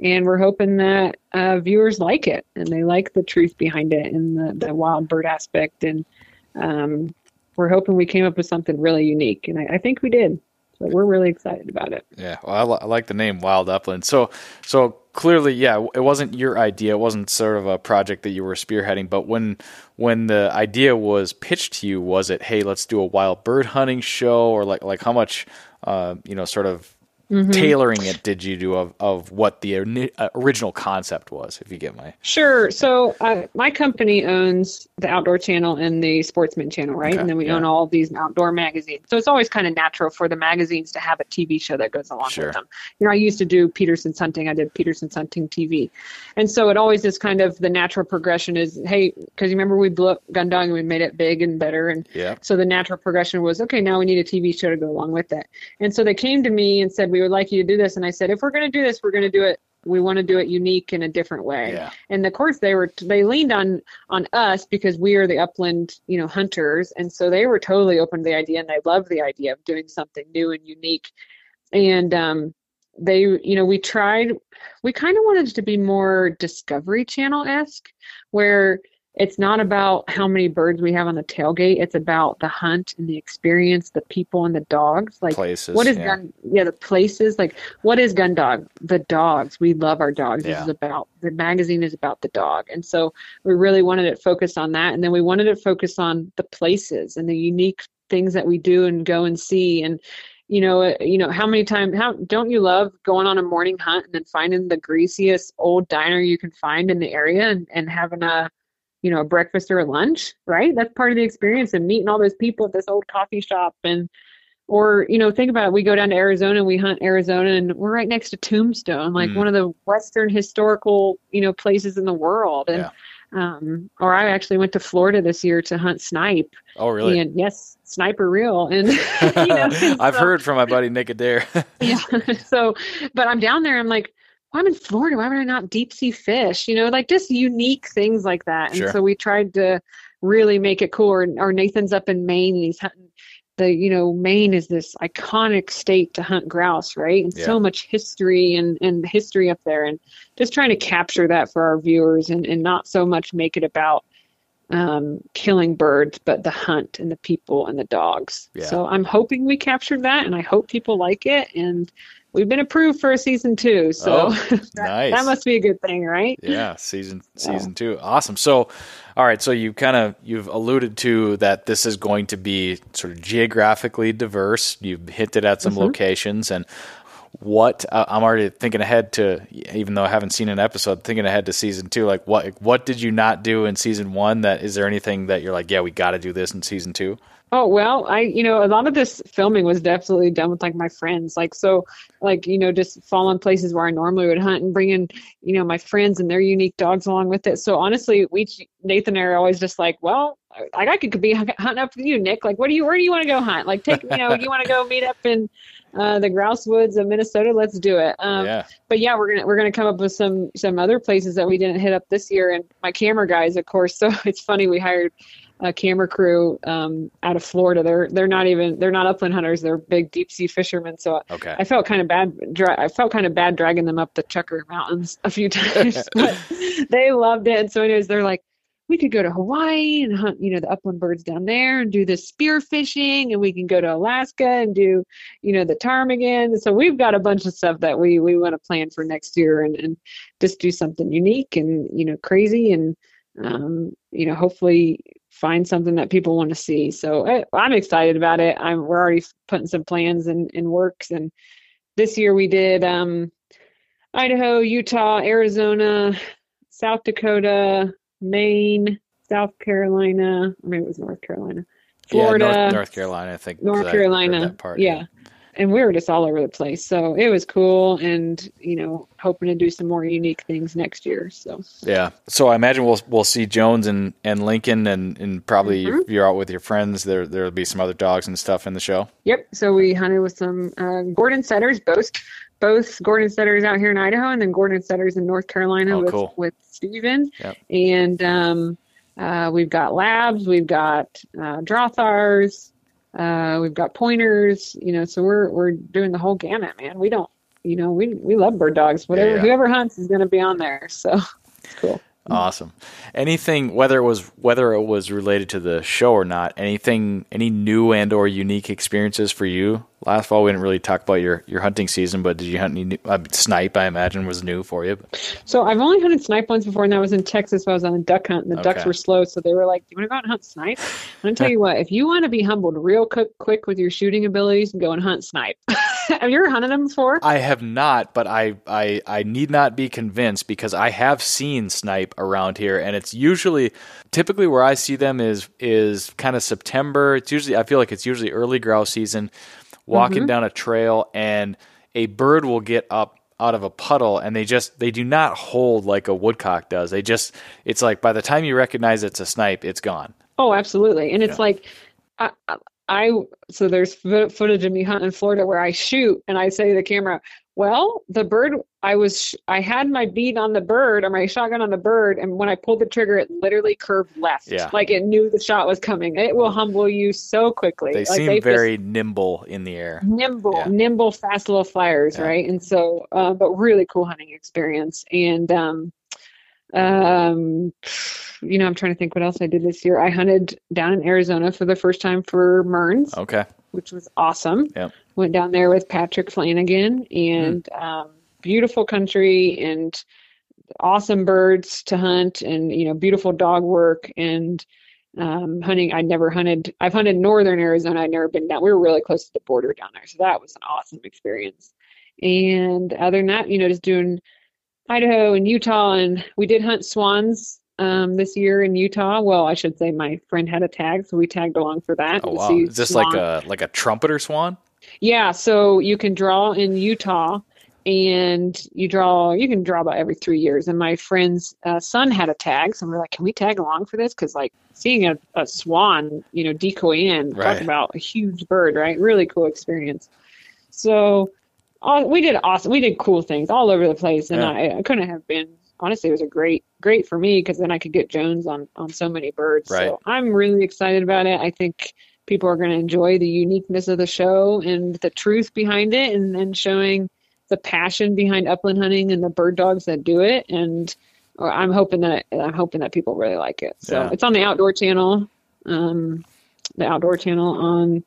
And we're hoping that uh, viewers like it and they like the truth behind it and the, the wild bird aspect. And um, we're hoping we came up with something really unique. And I, I think we did. So we're really excited about it. Yeah, well, I like the name Wild Upland. So, so clearly, yeah, it wasn't your idea. It wasn't sort of a project that you were spearheading. But when when the idea was pitched to you, was it, hey, let's do a wild bird hunting show, or like like how much, uh, you know, sort of tailoring it did you do of of what the uh, original concept was? If you get my Sure. So uh, my company owns the Outdoor Channel and the Sportsman Channel, right? Okay, And then we yeah. own all these outdoor magazines. So it's always kind of natural for the magazines to have a TV show that goes along Sure. with them. You know, I used to do Petersen's Hunting. I did Petersen's Hunting TV, and so it always is kind of the natural progression is, hey, because you remember we blew up Gundog and we made it big and better, and yeah, so the natural progression was, okay, now we need a TV show to go along with it. And so they came to me and said, we would like you to do this. And I said, if we're going to do this, we're going to do it. We want to do it unique in a different way. yeah, And of course, they were they leaned on on us because we are the upland, you know, hunters, and so they were totally open to the idea, and they loved the idea of doing something new and unique. And um, they, you know, we tried. We kind of wanted it to be more Discovery Channel esque, where it's not about how many birds we have on the tailgate. It's about the hunt and the experience, the people and the dogs. Like places. what is yeah. gun? Yeah, the places. Like, what is gun dog? The dogs. We love our dogs. This is about the magazine is about the dog, and so we really wanted it focused on that, and then we wanted it focused on the places and the unique things that we do and go and see, and you know, uh, you know, how many times? How don't you love going on a morning hunt and then finding the greasiest old diner you can find in the area and and having a you know, a breakfast or a lunch, right? That's part of the experience and meeting all those people at this old coffee shop and or, you know, think about it. We go down to Arizona and we hunt Arizona and we're right next to Tombstone, like Mm. one of the Western historical, you know, places in the world. And Yeah. um or I actually went to Florida this year to hunt snipe. Oh, really? And yes, sniper real. And you know, I've so- heard from my buddy Nick Adair. yeah. so, but I'm down there. I'm like, I'm in Florida. Why would I not deep sea fish? You know, like just unique things like that. And Sure. so we tried to really make it cool. Or, or Nathan's up in Maine and he's hunting. The you know Maine is this iconic state to hunt grouse, right? And Yeah. so much history and and history up there, and just trying to capture that for our viewers, and and not so much make it about um, killing birds, but the hunt and the people and the dogs. Yeah. So I'm hoping we captured that, and I hope people like it. And we've been approved for a season two, so Oh, that, nice. that must be a good thing, right? Yeah, season season two. Awesome. So, all right. So you kind of you've alluded to that this is going to be sort of geographically diverse. You've hinted at some Mm-hmm. locations and what uh, I'm already thinking ahead to. Even though I haven't seen an episode, thinking ahead to season two. Like what what did you not do in season one? That is there anything that you're like, yeah, we got to do this in season two? Oh well, I you know a lot of this filming was definitely done with like my friends, like so, like you know just following places where I normally would hunt and bringing you know my friends and their unique dogs along with it. So honestly, we Nathan and I are always just like, well, I, I could be hunting up with you, Nick. Like, what do you where do you want to go hunt? Like, take you know you want to go meet up in uh, the grouse woods of Minnesota? Let's do it. Um, yeah. but yeah, we're gonna we're gonna come up with some some other places that we didn't hit up this year, and my camera guys, of course. So it's funny we hired a camera crew um, out of Florida. They're they're not even they're not upland hunters. They're big deep sea fishermen. So Okay. I felt kind of bad. Dra- I felt kind of bad dragging them up the chukar Mountains a few times, but they loved it. And so anyways, they're like. We could go to Hawaii and hunt, you know, the upland birds down there and do the spear fishing, and we can go to Alaska and do, you know, the ptarmigan. So we've got a bunch of stuff that we we want to plan for next year and, and just do something unique and you know crazy and um, you know hopefully find something that people want to see. So I, I'm excited about it. I'm we're already putting some plans in in works and this year we did um, Idaho, Utah, Arizona, South Dakota, Maine, South Carolina, or maybe it was North Carolina, Florida, Yeah, North, North Carolina, I think. North I Carolina. that part, yeah. And we were just all over the place. So it was cool and, you know, hoping to do some more unique things next year. So Yeah. So I imagine we'll we'll see Jones and, and Lincoln and, and probably Mhm. if you're out with your friends, there there'll be some other dogs and stuff in the show. Yep. So we hunted with some uh, Gordon setters, both both Gordon setters out here in Idaho, and then Gordon setters in North Carolina Oh, with cool. with Steven. Yep. And um, uh, we've got labs, we've got uh, Drahthaars, uh, we've got pointers. You know, so we're we're doing the whole gamut, man. We don't, you know, we we love bird dogs. Whatever yeah. whoever hunts is going to be on there. So it's cool. Awesome. Anything whether it was whether it was related to the show or not, anything any new and or unique experiences for you? Last fall we didn't really talk about your, your hunting season, but did you hunt any new, uh, snipe? I imagine was new for you. But, So I've only hunted snipe once before, and that was in Texas. When I was on a duck hunt, and the ducks were slow, so they were like, "Do you want to go out and hunt snipe?" I'm gonna tell you what: if you want to be humbled real quick, quick with your shooting abilities, go and hunt snipe. Have you ever hunted them before? I have not, but I, I I need not be convinced because I have seen snipe around here, and it's usually typically where I see them is is kind of September. It's usually I feel like it's usually early grouse season. Walking mm-hmm. down a trail, and a bird will get up out of a puddle, and they just they do not hold like a woodcock does. They just it's like by the time you recognize it's a snipe, it's gone. Oh, absolutely. And it's Yeah. like, I, I- so there's footage of me hunting in Florida where I shoot and I say to the camera, well, the bird, I was, sh- I had my bead on the bird or my shotgun on the bird, and when I pulled the trigger, it literally curved left. Yeah. Like it knew the shot was coming. It will humble you so quickly. They like seem very nimble in the air. nimble, Yeah. nimble, fast little flyers, Yeah. right? And so, uh, but really cool hunting experience. And, um, um, you know, I'm trying to think what else I did this year. I hunted down in Arizona for the first time for Mearns, Okay. which was awesome. Yep. Went down there with Patrick Flanagan and, um, beautiful country and awesome birds to hunt and, you know, beautiful dog work and, um, hunting. I'd never hunted. I've hunted northern Arizona. I'd never been down. We were really close to the border down there, so that was an awesome experience. And other than that, you know, just doing Idaho and Utah, and we did hunt swans um, this year in Utah. Well, I should say my friend had a tag, so we tagged along for that. Oh wow! Is this like a like a trumpeter swan? Yeah, so you can draw in Utah, and you draw. You can draw about every three years. And my friend's uh, son had a tag, so we're like, "Can we tag along for this?" Because like seeing a, a swan, you know, decoy in, Right. talk about a huge bird, right? Really cool experience. So uh, we did awesome. We did cool things all over the place, and Yeah. I, I couldn't have been. Honestly, it was a great, great for me because then I could get Jones on on so many birds. Right. So I'm really excited about it. I think people are going to enjoy the uniqueness of the show and the truth behind it and then showing the passion behind upland hunting and the bird dogs that do it and or i'm hoping that i'm hoping that people really like it so Yeah. it's on the outdoor channel um the outdoor channel on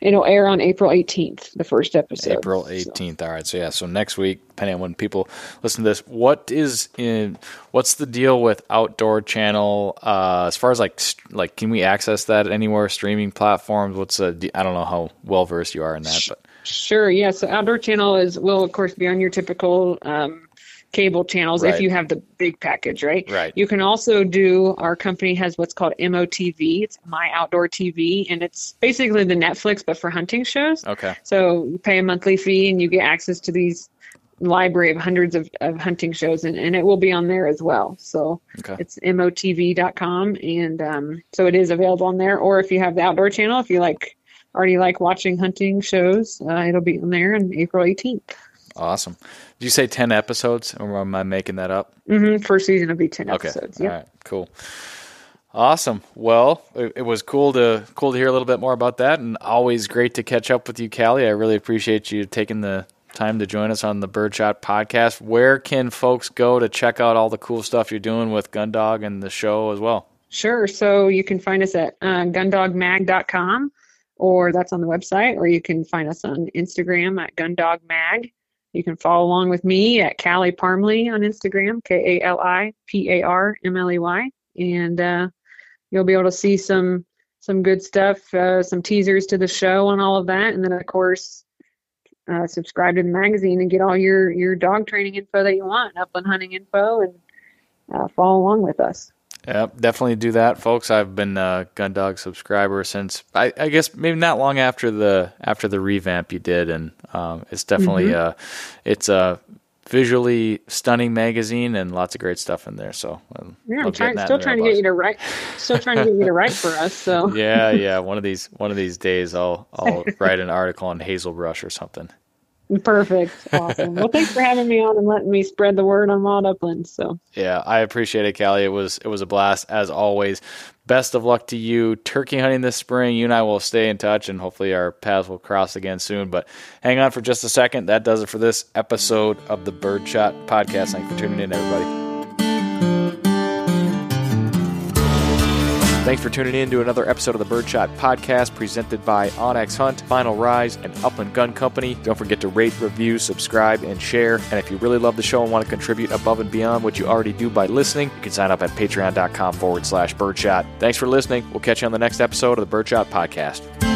It'll air on April 18th, the first episode. April 18th. So. All right. So yeah, so next week, depending on when people listen to this, what is in what's the deal with Outdoor Channel uh, as far as like like can we access that anywhere streaming platforms? What's a I don't know how well versed you are in that, but Sure. Yeah. So Outdoor Channel is will of course be on your typical um, cable channels right. if you have the big package, right? Right. You can also do, our company has what's called MOTV. It's My Outdoor TV, and it's basically the Netflix, but for hunting shows. Okay. So you pay a monthly fee and you get access to these library of hundreds of, of hunting shows, and, and it will be on there as well. So okay. it's motv.com, and um, so it is available on there. Or if you have the Outdoor Channel, if you like already like watching hunting shows, uh, it'll be on there on April 18th. Awesome. Did you say 10 episodes, or am I making that up? Mm-hmm. First season will be 10 okay. episodes. Yep. All right, cool. Awesome. Well, it, it, was cool to cool to hear a little bit more about that, and always great to catch up with you, Kali. I really appreciate you taking the time to join us on the Birdshot podcast. Where can folks go to check out all the cool stuff you're doing with Gundog and the show as well? Sure. So you can find us at uh, gundogmag.com, or that's on the website, or you can find us on Instagram at gundogmag. You can follow along with me at Kali Parmley on Instagram, K A L I P A R M L E Y, and uh, you'll be able to see some some good stuff, uh, some teasers to the show and all of that, and then of course uh, subscribe to the magazine and get all your your dog training info that you want, upland hunting info, and uh, follow along with us. Yep, definitely do that, folks. I've been a Gun Dog subscriber since I, I, guess maybe not long after the after the revamp you did, and um, it's definitely mm-hmm. uh, it's a visually stunning magazine and lots of great stuff in there. So um, yeah, I'm trying, still trying to get you to write, still trying to get you to write for us. So yeah, yeah, one of these one of these days I'll I'll write an article on hazelbrush or something. Perfect. Awesome. well, thanks for having me on and letting me spread the word on Wild Upland. So yeah, I appreciate it, Kali. It was it was a blast as always. Best of luck to you turkey hunting this spring. You and I will stay in touch, and hopefully our paths will cross again soon. But hang on for just a second. That does it for this episode of the Birdshot Podcast. Thanks for tuning in, everybody. Thanks for tuning in to another episode of the Birdshot Podcast presented by onX Hunt, Final Rise, and Upland Gun Company. Don't forget to rate, review, subscribe, and share. And if you really love the show and want to contribute above and beyond what you already do by listening, you can sign up at patreon.com forward slash birdshot. Thanks for listening. We'll catch you on the next episode of the Birdshot Podcast.